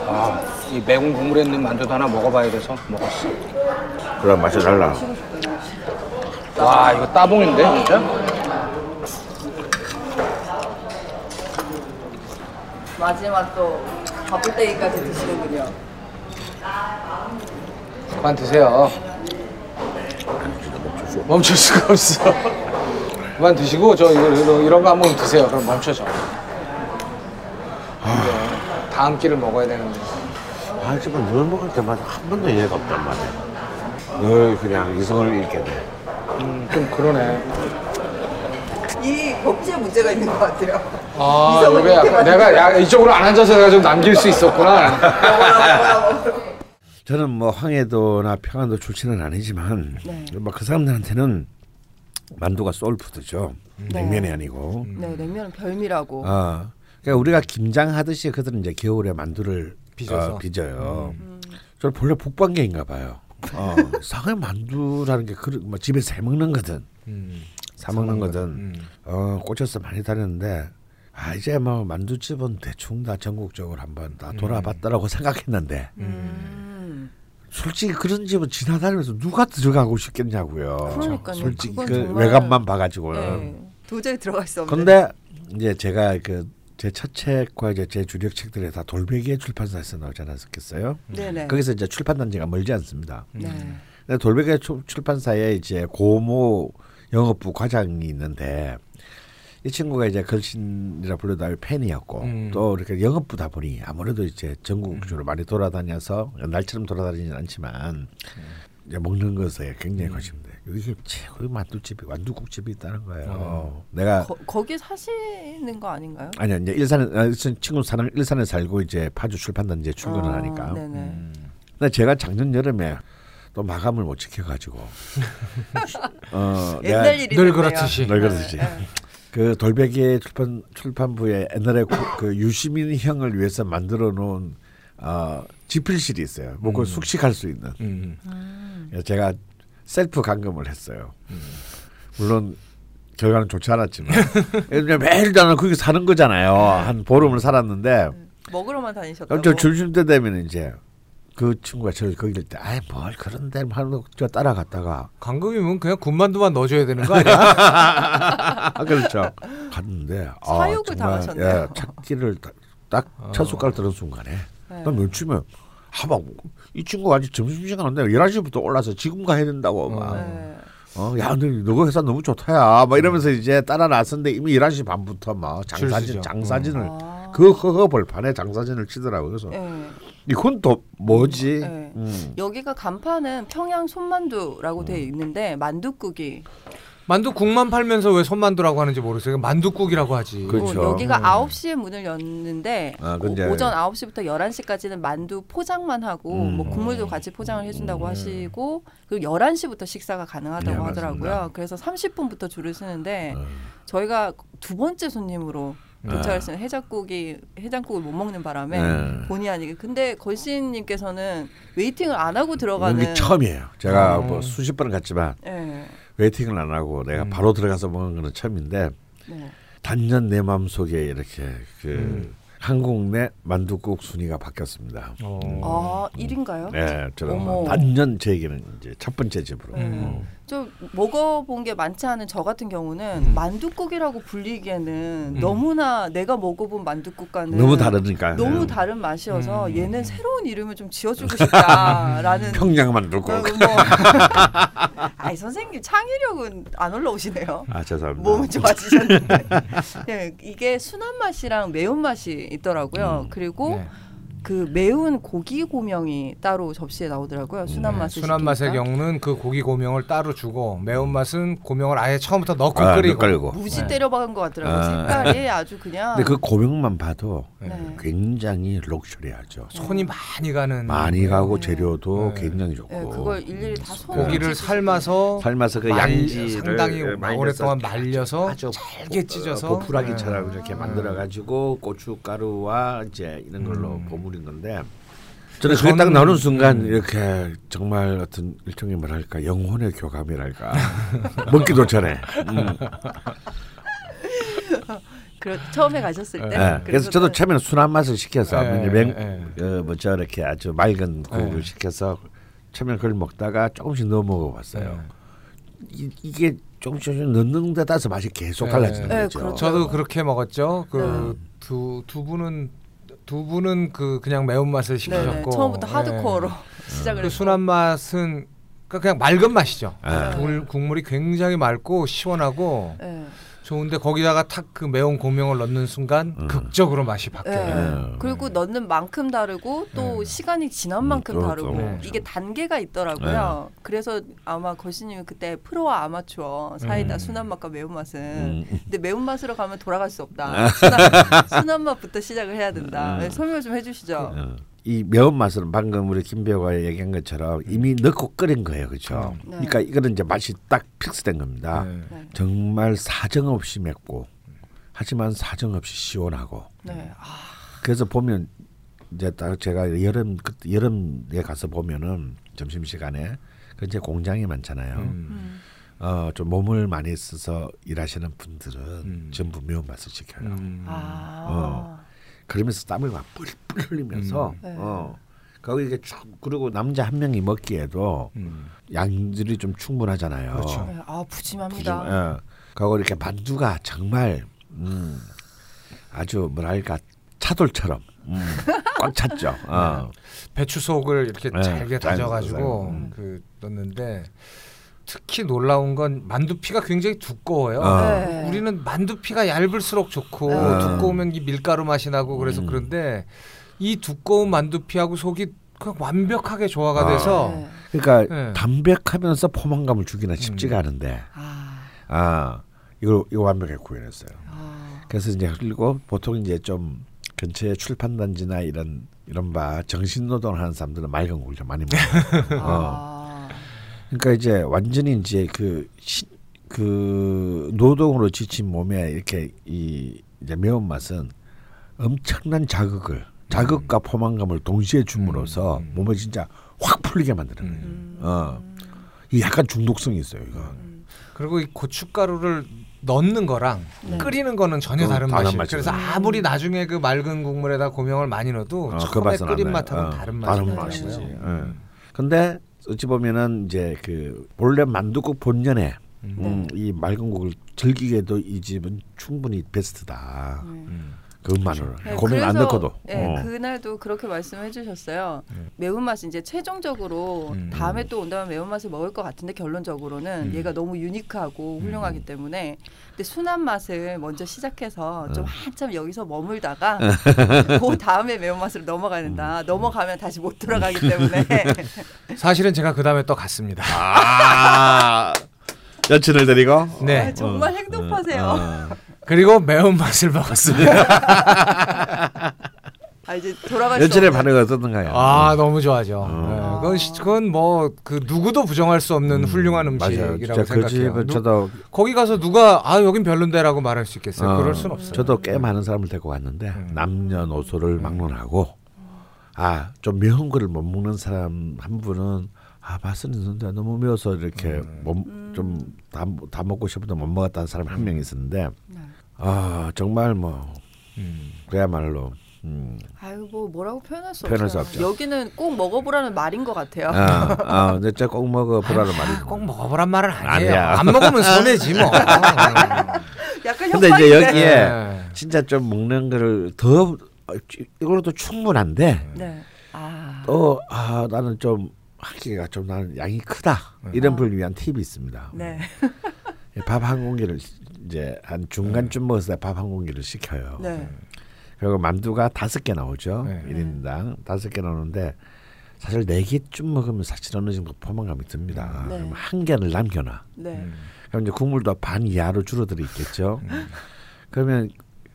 아, 이 매운 국물에 있는 만두도 하나 먹어봐야 돼서 먹었어.
그럼 맛이 달라.
와 이거 따봉인데 진짜?
마지막 또 바쁠때기까지 드시는군요.
그만 드세요. 멈출 수가 없어. 그만 드시고 저 이거, 이거 이런 거 한 번 드세요. 그럼 멈춰져. 네, 다음 끼를 먹어야 되는데.
아, 지금 늘 먹을 때마다 한 번도 이해가 없단 말이야. 늘 그냥 이성을 잃게 돼.
음, 좀 그러네.
이 법지에 문제가 있는 것 같아요.
아, 이게 내가 야, 이쪽으로 안 앉아서 내가 좀 남길 수 있었구나.
저는 뭐 황해도나 평안도 출신은 아니지만
네.
뭐그 사람들한테는 만두가 소울푸드죠.
네.
냉면이 아니고.
네, 냉면은 별미라고.
어. 그러니까 우리가 김장 하듯이 그들은 이제 겨울에 만두를
빚어서.
어, 빚어요.
음.
저는 본래 북방계인가 봐요. 어, 상해 만두라는 게 그, 뭐 집에서 해 먹는 거든
음.
사 먹는 거든
음.
어, 꽂혀서 많이 다녔는데 아 이제 뭐 만두집은 대충 다 전국적으로 한번 다 돌아봤다라고 생각했는데
음.
솔직히 그런 집은 지나다니면서 누가 들어가고 싶겠냐고요.
그러니까요.
솔직히
그 정말-
외관만 봐가지고는.
네, 도저히 들어갈 수 없는.
근데 이제 제가 그 제 첫 책과 이제 제 주력 책들이 다 돌베개 출판사에서 나오지 않았겠어요?
네네.
거기서 이제 출판 단지가 멀지 않습니다.
네.
근데 돌베개 출- 출판사에 이제 고모 영업부 과장이 있는데 이 친구가 이제 걸신이라 불러도 팬이었고
음.
또 이렇게 영업부다 보니 아무래도 이제 전국적으로 많이 돌아다녀서 날처럼 돌아다니지는 않지만 이제 먹는 것에 굉장히 관심돼. 이게 최고의 만두집이 완두국집이 있다는 거예요. 내가
거, 거기 사시는 거 아닌가요?
아니요 이제 일산에 아, 친구 사람 일산에 살고 이제 파주 출판단지에 출근을
아,
하니까.
네네.
근데 제가 작년 여름에 또 마감을 못 지켜가지고 어
옛날 일이
늘. 그렇듯이.
늘 그렇듯이.
네, 네.
그 돌베개 출판 출판부에 옛날에 그, 그 유시민 형을 위해서 만들어 놓은 어 지필실이 있어요. 뭐 그걸 숙식할 수 있는.
음.
제가 셀프 감금을 했어요. 물론 결과는 좋지 않았지만 왜냐면 매일 나는 거기 사는 거잖아요. 한 보름을 살았는데
먹으러만 다니셨다고.
저 점심 때 되면 이제 그 친구가 저를 거기 때 아이 뭘 그런 데 하는 거 따라갔다가
강금이면 그냥 군만두만 넣어줘야 되는 거 아니야?
아 그렇죠 갔는데 아,
사육을
정말,
당하셨네요.
예, 찾기를 딱 첫 숟갈 들은 순간에
네.
난 멸치면 하막 이 친구가 아직 점심시간 안돼 11시부터 올라서 지금 가야 된다고 막
네.
어, 야, 너, 너가 회사 너무 좋다야. 막 이러면서 이제 따라 나섰는데 이미 11시 반부터
막줄
장사진. 장사진을,
아.
그 허허 벌판에 장사진을 치더라고요. 그래서
네.
이건 또 뭐지?
네.
음.
여기가 간판은 평양 손만두라고 돼 있는데 만두국이
만두 국만 팔면서 왜 손만두라고 하는지 모르겠어요. 만두국이라고 하지.
그렇죠.
어, 여기가
음.
9시에 문을 열는데
아,
오,
근데-
오전 9시부터 11시까지는 만두 포장만 하고
음.
뭐 국물도 같이 포장을 해준다고 하시고 그리고 11시부터 식사가 가능하다고
네,
하더라고요.
맞습니다.
그래서 30분부터 줄을 서는데
어.
저희가 두 번째 손님으로
네.
도착했어요. 해장국이 해장국을 못 먹는 바람에
네.
본의 아니게. 근데 걸신님께서는 waiting을 안 하고 들어가는.
이게 처음이에요. 제가
어.
뭐 수십 번은 갔지만
예.
waiting을 안 하고 내가
음.
바로 들어가서 먹은 거는 처음인데
네.
단연 내 마음 속에 이렇게 그
음.
한국 내 만두국 순위가 바뀌었습니다.
어.
아, 1인가요?
네, 저는. 단연 제에게는 이제 첫 번째 집으로.
음.
좀 먹어본 게 많지 않은 저 같은 경우는
음.
만두국이라고 불리기에는
음.
너무나 내가 먹어본 만두국과는
너무 다르니까.
너무
네.
다른 맛이어서
음.
얘는 새로운 이름을 좀 지어주고 싶다라는
평양 만두국.
어, 뭐. 아이 선생님 창의력은 안 올라오시네요.
아 죄송합니다.
몸은 좋아지셨는데 네, 이게 순한 맛이랑 매운 맛이 있더라고요.
음.
그리고
네.
그 매운 고기 고명이 따로 접시에 나오더라고요. 순한
네,
맛을
순한 맛의. 경우는 그 고기 고명을 따로 주고 매운 맛은 고명을 아예 처음부터 넣고
아,
끓이고.
끓이고.
무지
네.
때려박은 것 같더라고요.
아.
색깔이 아주 그냥.
근데 그 고명만 봐도
네.
굉장히 럭셔리하죠.
손이 많이 가는
많이 가고
네.
재료도
네.
굉장히 좋고.
네, 그걸 일일이 다 손으로
고기를. 삶아서
삶아서 그
말-
양지를
상당히
말려서
오랫동안 말려서
아주
잘게
고-
찢어서
어, 보풀하기처럼
네.
이렇게
음.
만들어 가지고 고춧가루와 이제 이런 걸로
음.
버무린 건데 저는 그게 딱 나오는 순간
음.
이렇게 정말 어떤 일종의 뭐랄까 영혼의 교감이랄까 먹기도 전에 음.
그 처음에 가셨을 때.
예. 그래서 저도
그래서는-
처음에는 순한 맛을 시켜서
예,
맹,
예,
어, 뭐 저렇게 아주 맑은 국을
예.
시켜서 처음에 그걸 먹다가 조금씩 넣어 먹어봤어요. 이, 이게 조금씩 조금씩 넣는 데 따라서 맛이 계속
예.
달라지는
예,
거죠.
그렇죠.
저도 그렇게 먹었죠.
네.
그두 두 분은 두 분은 그 그냥 매운 맛을
네네.
시키셨고
처음부터
예.
하드코어로 시작을
그
했고.
순한 맛은 그러니까 그냥 맑은 맛이죠.
예.
물, 국물이 굉장히 맑고 시원하고
예.
좋은데 거기다가 탁 그 매운 고명을 넣는 순간
음.
극적으로 맛이 바뀌어요.
네.
네.
그리고 넣는 만큼 다르고 또
네.
시간이 지난
음,
만큼
그렇죠.
다르고
네.
이게 단계가 있더라고요. 그래서 아마 거시님이 그때 프로와 아마추어 사이다
음.
순한 맛과 매운 맛은
음.
근데 매운 맛으로 가면 돌아갈 수 없다. 순한, 순한 맛부터 시작을 해야 된다.
음.
네, 설명 좀 해주시죠.
어. 이 매운맛은 방금 우리 김 배우가 얘기한 것처럼 이미 넣고 끓인 거예요, 그렇죠?
네.
그러니까 이거는 이제 맛이 딱 픽스된 겁니다.
네.
네.
정말 사정 없이 맵고 하지만 사정 없이 시원하고
네. 아,
그래서 보면 이제 딱 제가 여름 그때 여름에 가서 보면은 점심 시간에 그 이제 공장이 많잖아요.
음.
음.
어 좀 몸을 많이 써서 일하시는 분들은
음.
전부 매운맛을 시켜요.
음.
아.
어. 그러면서 땀을 막 뿔뿔 흘리면서
음.
네.
어 거기 이게 쭉 그리고 남자 한 명이 먹기에도
음.
양들이 좀 충분하잖아요.
그렇죠.
네. 아
푸짐,
푸짐합니다.
어. 그리고 이렇게 만두가 정말 음, 아주 뭐랄까 차돌처럼 음, 꽉 찼죠. 어.
배추 속을 이렇게
네,
잘게
잘
다져가지고
음.
그 넣는데 특히 놀라운 건 만두피가 굉장히 두꺼워요.
어.
네.
우리는 만두피가 얇을수록 좋고
네.
두꺼우면 이 밀가루 맛이 나고 그래서
음.
그런데 이 두꺼운 만두피하고 속이 그냥 완벽하게 조화가
아.
돼서
네.
그러니까
네.
담백하면서 포만감을 주기는 쉽지가 않은데
아.
아 이거 이거 완벽하게 구현했어요.
아.
그래서 이제 그리고 보통 이제 좀 근처에 출판단지나 이런 이런 바 정신 노동을 하는 사람들은 맑은 고기를 좀 많이 먹어요.
아.
그러니까 이제 완전히 이제 그, 시, 그 노동으로 지친 몸에 이렇게 이 이제 매운 맛은 엄청난 자극을 자극과 포만감을 동시에 줌으로써
음.
몸을 진짜 확 풀리게 만드는 거예요.
음.
어. 이 약간 중독성이 있어요, 이거.
그리고 이 고춧가루를 넣는 거랑
네.
끓이는 거는 전혀
그
다른 맛이에요.
맛이죠.
그래서 아무리 나중에 그 맑은 국물에다 고명을 많이 넣어도
어, 그
처음에
맛은
끓인. 맛하고는
어,
다른 맛이
다른. 맛이지.
음.
예. 근데 어찌 보면은 이제 그 본래 만두국 본연의
음.
음, 이 맑은 국을 즐기게도 이 집은 충분히 베스트다.
음.
그것만으로
네,
고민 안 넣고도.
네,
어.
그날도 그렇게 말씀해 주셨어요.
네.
매운맛이 이제 최종적으로
음.
다음에 또 온다면 매운맛을 먹을 것 같은데 결론적으로는
음.
얘가 너무 유니크하고 훌륭하기 때문에 근데 순한 맛을 먼저 시작해서 좀 한참 여기서 머물다가 그 다음에 매운맛으로 넘어가야 된다. 넘어가면 다시 못 돌아가기 때문에
사실은 제가 그 다음에 또 갔습니다.
아 여친을 데리고.
네.
아, 정말 행동하세요.
어.
그리고 매운 맛을 먹었습니다.
아 이제 돌아갈 없는
반응은 어떻던가요?
아 너무 좋아죠.
어.
네, 그건 시- 그건 뭐 그 누구도 부정할 수 없는 훌륭한
맞아요.
음식이라고
진짜 그
누-
저도
거기 가서 누가 아 여긴 별론데라고 말할 수 있겠어요.
어,
그럴 순 없어요.
저도 꽤 많은 사람을 데리고 갔는데
음.
남녀노소를 막론하고 아 좀 매운 거를 못 먹는 사람 한 분은 아 맛은 있는데 너무 매워서 이렇게
음.
좀다 다 먹고 싶어도 못 먹었다는 사람 한 명 있었는데
네.
아 정말 뭐
음.
그야말로 음.
아유 뭐 뭐라고 표현할 수
표현할 수
없어요.
없죠.
여기는 꼭 먹어보라는 말인 것 같아요.
아, 아, 진짜 꼭 먹어보라는
아,
말이
꼭 먹어보란 말은 아니에요.
아니야.
안 먹으면 손해지 뭐.
약간
근데 이제. 여기에
네.
진짜 좀 먹는 거를 더 이걸로도 충분한데
네. 아.
또 아, 나는 좀 하기가 좀 나는 양이 크다 이런
아.
분을 위한 팁이 있습니다.
네.
밥 한 공기를 이제 한 중간쯤 먹었을 때 밥 한 공기를 시켜요.
네.
그리고 만두가 다섯 개 나오죠.
네.
일 1인당 다섯 개 나오는데 사실 네 개쯤 먹으면 사실 어느 정도 포만감이 듭니다.
네.
그럼 한 개를 남겨놔.
네.
음.
그럼 이제 국물도 반 이하로 줄어들어 있겠죠.
음.
그러면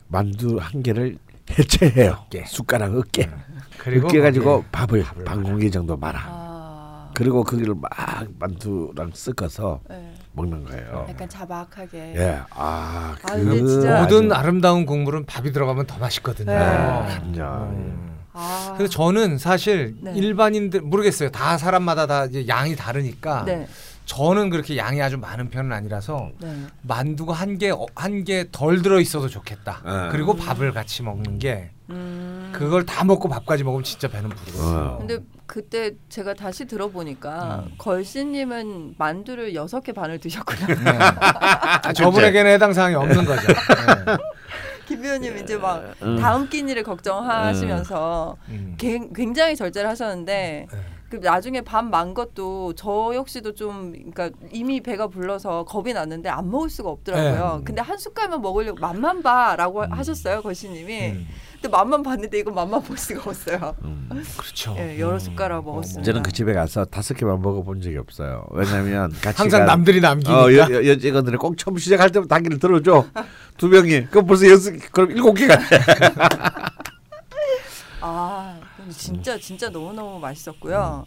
만두 한 개를 해체해요.
어깨.
숟가락.
그리고
으깨 가지고 밥을
밥을
반 공기 정도 말아.
아.
그리고 거기를 막 만두랑 섞어서
네.
먹는 거예요.
약간 자박하게.
예, 아, 그
아, 근데 진짜-
모든 아름다운 국물은 밥이 들어가면 더 맛있거든요.
네.
그럼요.
음.
아.
그래서 저는 사실
네.
일반인들 모르겠어요. 다 사람마다 다 이제 양이 다르니까
네.
저는 그렇게 양이 아주 많은 편은 아니라서
네.
만두가 한 개 한 개 덜 들어 있어도 좋겠다.
네.
그리고 밥을 같이 먹는 게
음.
그걸 다 먹고 밥까지 먹으면 진짜 배는 부르거든요.
어.
근데 그때 제가 다시 들어보니까
음.
걸씨님은 만두를 여섯 개 반을 드셨구나.
네. 아, 저분에게는 해당 사항이 없는 거죠. 네.
김 의원님 이제 막
음.
다음 끼니를 걱정하시면서
음.
갱- 굉장히 절제를 하셨는데
네.
그 나중에 밤만 것도 저 역시도 좀 그러니까 이미 배가 불러서 겁이 났는데 안 먹을 수가 없더라고요.
네.
근데 한 숟갈만 먹으려고 맛만 봐라고 하셨어요 거시님이.
음.
근데 맛만 봤는데 이거 맛만 볼 수가 없어요.
그렇죠.
예, 여러 숟가락 먹었습니다.
저는 그 집에 가서 다섯 개만 먹어본 적이 없어요. 왜냐하면 같이
항상
간-
남들이 남기니까.
어, 여, 여, 여 직원들이 꼭 처음 시작할 때부터 한 개를 들어줘. 두 명이. 그럼 벌써 여섯 개, 그럼 일곱 개가 돼.
아, 진짜 진짜 너무 너무 맛있었고요.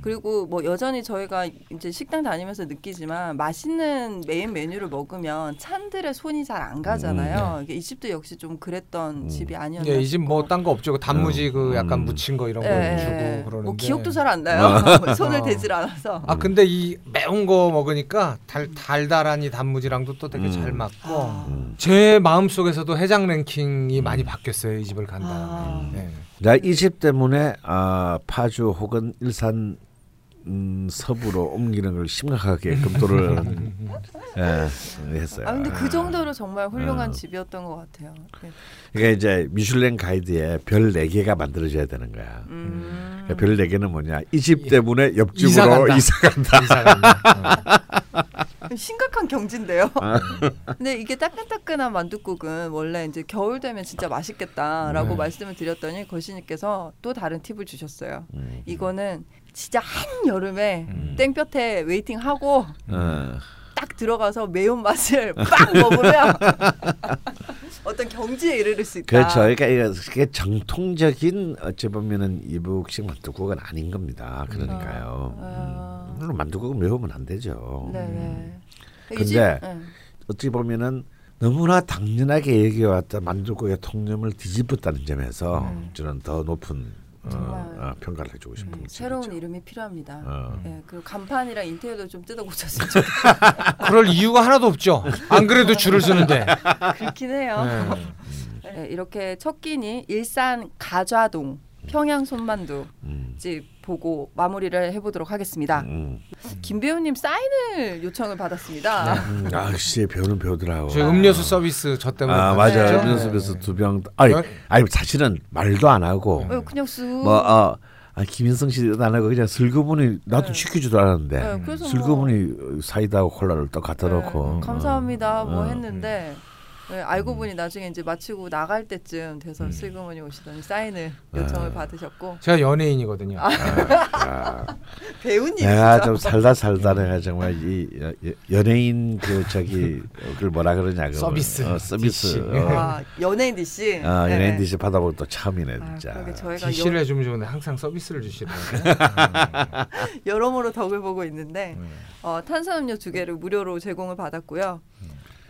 그리고 뭐 여전히 저희가 이제 식당 다니면서 느끼지만 맛있는 메인 메뉴를 먹으면 찬들의 손이 잘 안 가잖아요. 이게 이 집도 역시 좀 그랬던 집이 아니었나.
예, 이집 뭐. 딴 거 없죠. 그 단무지 그 약간
음.
무친 거 이런 거
예,
주고
예.
그러는데.
뭐 기억도 잘 안 나요. 손을
어.
대질 않아서.
아 근데 이 매운 거 먹으니까 달 달달한 이 단무지랑도 또 되게
음.
잘 맞고
아.
제 마음 속에서도 해장 랭킹이 많이 바뀌었어요 이 집을 간 다음 에.
아.
네.
자, 이집 때문에 아, 파주 혹은 일산 음, 서부로 옮기는 걸 심각하게 검토를 예, 했어요.
아 근데 그 정도로 정말 훌륭한
어.
집이었던 것 같아요. 네.
그러니까 이제 미슐랭 가이드에 별 네 개가 만들어져야 되는 거야.
음.
그러니까 별네 개는 뭐냐? 이 집 때문에
이사
옆집으로
간다.
이사 간다.
이사 간다. 어.
심각한 경진데요.
아.
근데 이게 따끈따끈한 만둣국은 원래 이제 겨울 되면 진짜 맛있겠다라고
네.
말씀을 드렸더니 거시님께서 또 다른 팁을 주셨어요.
음.
이거는 진짜 한 여름에
음.
땡볕에 웨이팅하고
어.
딱 들어가서 매운 맛을 빵 먹으면 어떤 경지에 이르를 수 있다.
그렇죠. 그러니까 이게 정통적인 어찌 보면은 이북식 만두국은 아닌 겁니다. 그러니까요.
아.
음. 물론 만두국은 매우면 안 되죠.
네네.
근데
이 집- 네.
어찌 보면은 너무나 당연하게 얘기해왔던 만두국의 통념을 뒤집었다는 점에서
음.
저는 더 높은 어,
정말.
어, 평가를 해주고 싶은
음,
거죠.
새로운 이름이 필요합니다.
어.
예, 그리고 간판이랑 인테리어도 좀 뜯어 고쳤으면 좋겠어요.
그럴 이유가 하나도 없죠. 안 그래도 줄을 서는데.
그렇긴 해요.
네.
네, 이렇게 첫 끼니 일산 가좌동 평양 손만두
음.
집 보고 마무리를 해보도록 하겠습니다.
음.
김 배우님 사인을 요청을 받았습니다.
음, 아, 역시 배우는 배우더라고.
저희 음료수 서비스 저 때문에.
아? 맞아요.
네.
음료수에서 두 병. 아니,
네.
아니 사실은 말도 안 하고
어, 그냥 쑥.
뭐 어, 아, 김인성 씨도 안 하고 그냥 슬그머니 나도
네.
시키지도 않았는데
네, 뭐-
슬그머니 사이다하고 콜라를 또 갖다
네,
놓고
감사합니다.
어,
뭐
어.
했는데 네, 알고 보니 나중에 이제 마치고 나갈 때쯤 돼서
음.
슬그머니 오시더니 사인을 요청을 받으셨고
제가 연예인이거든요.
아,
배우님
내가
진짜
좀 살다 살다 내가 정말 이 연예인 그 저기 그걸 뭐라 그러냐 그
서비스.
어, 서비스. 어,
아, 연예인 DC.
어,
네.
연예인 DC 받아보고 또 처음이네
아,
진짜.
그러게 저희가
DC를
여,
해주면 좋은데 항상 서비스를 주시더라고요.
여러모로 덕을 보고 있는데
네.
어, 탄산음료 두 개를 무료로 제공을 받았고요.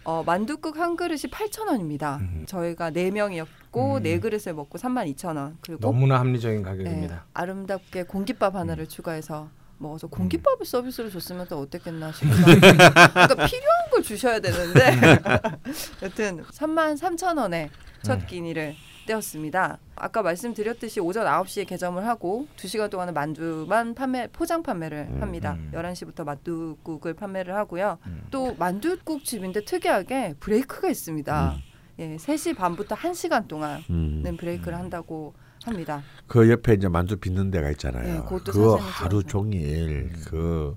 어, 만둣국 한 그릇이 8,000원입니다.
음.
저희가 네 명이었고
음.
네 그릇을 먹고 32,000원. 그리고
너무나 합리적인
네,
가격입니다.
아름답게 공깃밥 하나를
음.
추가해서 먹어서 공깃밥을 서비스로 줬으면 또 어땠겠나 하고 그러니까 필요한 걸 주셔야 되는데 여튼 33,000원에 첫
음.
끼니를 떼었습니다. 아까 말씀드렸듯이 오전 9시에 개점을 하고 2시간 동안은 만두만 판매 포장 판매를
음,
합니다.
음.
11시부터 만두국을 판매를 하고요.
음.
또 만두국 집인데 특이하게 브레이크가 있습니다. 예, 3시 반부터 1시간 동안은
음.
브레이크를 한다고 합니다.
그 옆에 이제 만두 빚는 데가 있잖아요.
네, 그것도
그거
사진을
하루. 종일 그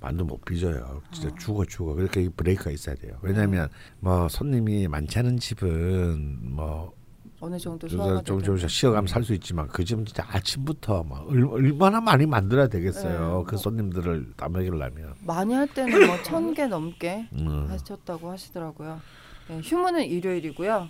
만두 못 빚어요. 진짜
어.
죽어 죽어. 이 브레이크가 있어야 돼요. 왜냐하면 뭐 손님이 많지 않은 집은 뭐
어느 정도
좀,
소화가
좀. 좀 쉬어가면 살 수 있지만 그 집은 진짜 아침부터 막 얼, 얼마나 많이 만들어야 되겠어요.
네.
그 손님들을 다 먹이려면.
많이 할 때는 뭐 천 개 넘게
음.
하셨다고 하시더라고요. 예, 휴무는 일요일이고요.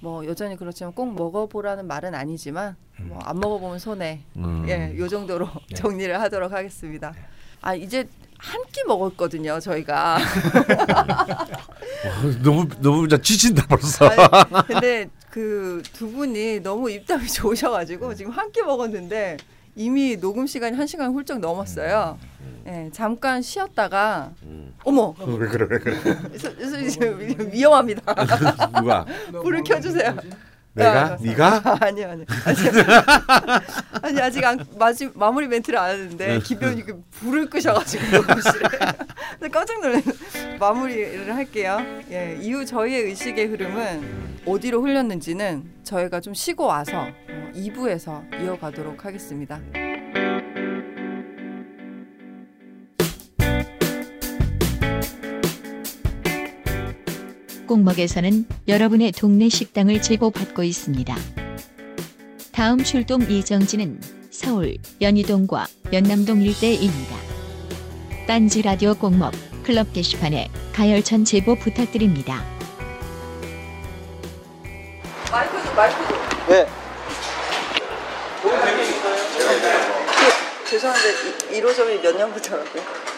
뭐 여전히 그렇지만 꼭 먹어보라는 말은 아니지만 뭐 안 먹어보면 손해.
음.
예, 요 정도로
네.
정리를 하도록 하겠습니다. 아 이제 한 끼 먹었거든요, 저희가.
어, 너무 너무 진짜 지친다 벌써.
아니, 근데 그 두 분이 너무 입담이 좋으셔가지고 지금 한 끼 먹었는데 이미 녹음 시간이 한 시간 훌쩍 넘었어요. 예, 잠깐 쉬었다가 어머,
왜 그래 왜 그래?
서- 서- 서- 위험합니다.
누가?
불을 켜주세요.
내가?
아,
네가?
아니 아니 아직 아니 아직 안, 마지, 마무리 멘트를 안 했는데 김변이 그 불을 끄셔가지고 그래서 깜짝 놀래 마무리를 할게요. 예, 이후 저희의 의식의 흐름은 어디로 흘렸는지는 저희가 좀 쉬고 와서 어, 2부에서 이어가도록 하겠습니다.
꼭먹에서는 여러분의 동네 식당을 제보받고 있습니다. 다음 출동 예정지는 서울 연희동과 연남동 일대입니다. 딴지 라디오 꼭먹 클럽 게시판에 가열천 제보 부탁드립니다.
마이크 좀 마이크 좀.
네.
그, 죄송한데 1호점이 몇 년부터라고요?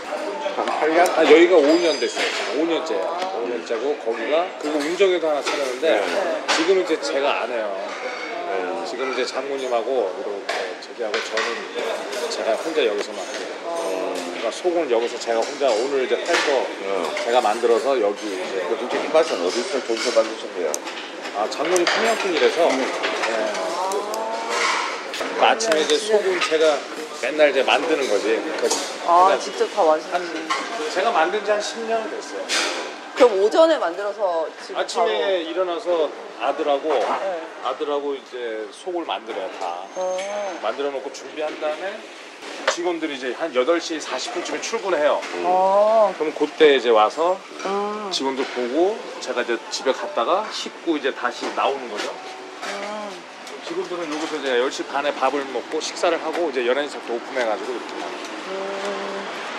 아, 여기가 5년 됐어요. 5년째예요. 5년째고 거기가 그리고 운정에도 하나 차렸는데 지금 이제 제가 안 해요. 지금 이제 장모님하고 그리고 저기하고 저는 제가 혼자 여기서만 해요. 그러니까 속은 여기서 제가 혼자 오늘 이제 팔거 제가 만들어서 여기 이제
그 도대체 이 맛은 어디서 돈서 만드셨어요?
아 장모님 평양 분이라서 예. 그 아침에 이제 소금 제가 맨날 이제 만드는 거지. 그아그 냥
직접
다한 제가 만든 지 한 10년 됐어요.
그럼 오전에 만들어서 지금
아침에 일어나서 아들하고
네.
아들하고 이제 속을 만들어요 다
바로 어.
만들어 놓고 준비한 다음에 직원들이 이제 한 8시 40분쯤에 출근해요
어.
그럼 그때 이제 와서
음.
직원들 보고 제가 이제 집에 갔다가 씻고 이제 다시 나오는 거죠
음.
직원들은 여기서 이제 10시 반에 밥을 먹고 식사를 하고 이제 11시 부터 오픈해가지고 이렇게 나와요.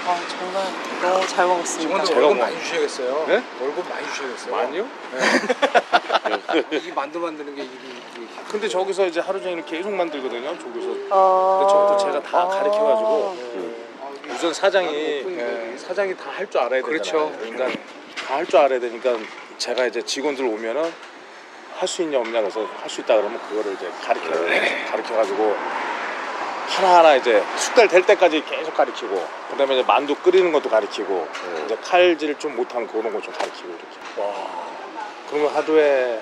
음. 아 정말 너무 잘 먹었습니다.
제가
월급
뭐-
많이 주셔야겠어요.
네?
월급 많이 주셔야겠어요.
많이요?
이 만두 만드는 게 일이 일이
근데 저기서 이제 하루 종일 계속 만들거든요 저기서
어.
근데 저것도 제가 다
아.
가르쳐가지고 우선 사장이
네.
예, 사장이 다 할 줄 알아야 되잖아요.
그렇죠.
그러니까 다 할 줄 알아야 되니까 제가 이제 직원들 오면은 할 수 있냐 없냐 그래서 할 수 있다 그러면 그거를 이제 가르쳐 가르쳐가지고 하나하나 이제 숙달 될 때까지 계속 가르치고 그다음에 이제 만두 끓이는 것도 가르치고 이제 칼질 좀 못하는 그런 거 좀 가르치고 이렇게 와 그러면 하루에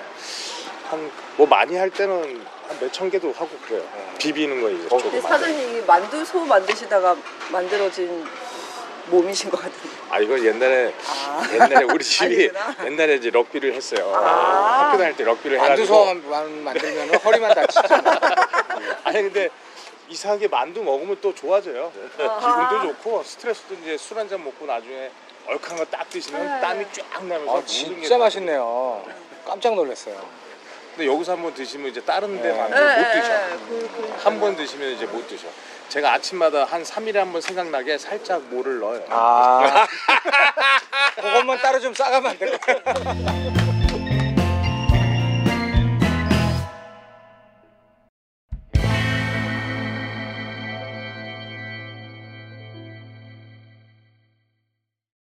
한 뭐 많이 할 때는 한 몇 천 개도 하고 그래요 비비는 거 이제
근데
저도
사장님이 만두 소 만드시다가 만들어진 몸이신 것 같은데.
아 이거 옛날에
아.
옛날에 우리 집이
아니구나.
옛날에 이제 럭비를 했어요.
아.
학교 다닐 때 럭비를 해가지고.
만두 소만 만들면 허리만 다치죠.
아니 근데 이상하게 만두 먹으면 또 좋아져요. 기분도 좋고 스트레스도 이제 술 한 잔 먹고 나중에 얼큰한 거 딱 드시면 땀이 쫙 나면서
아, 진짜
다-
맛있네요. 깜짝 놀랐어요.
근데 여기서 한번 드시면 이제 다른 데
네.
만두
예,
못
예,
드셔.
예. 그, 그.
한번 드시면 이제 못 드셔. 제가 아침마다 한 3일에 한 번 생각나게 살짝 뭐를 넣어요.
아. 그것만 따로 좀 싸가면 안 될까요?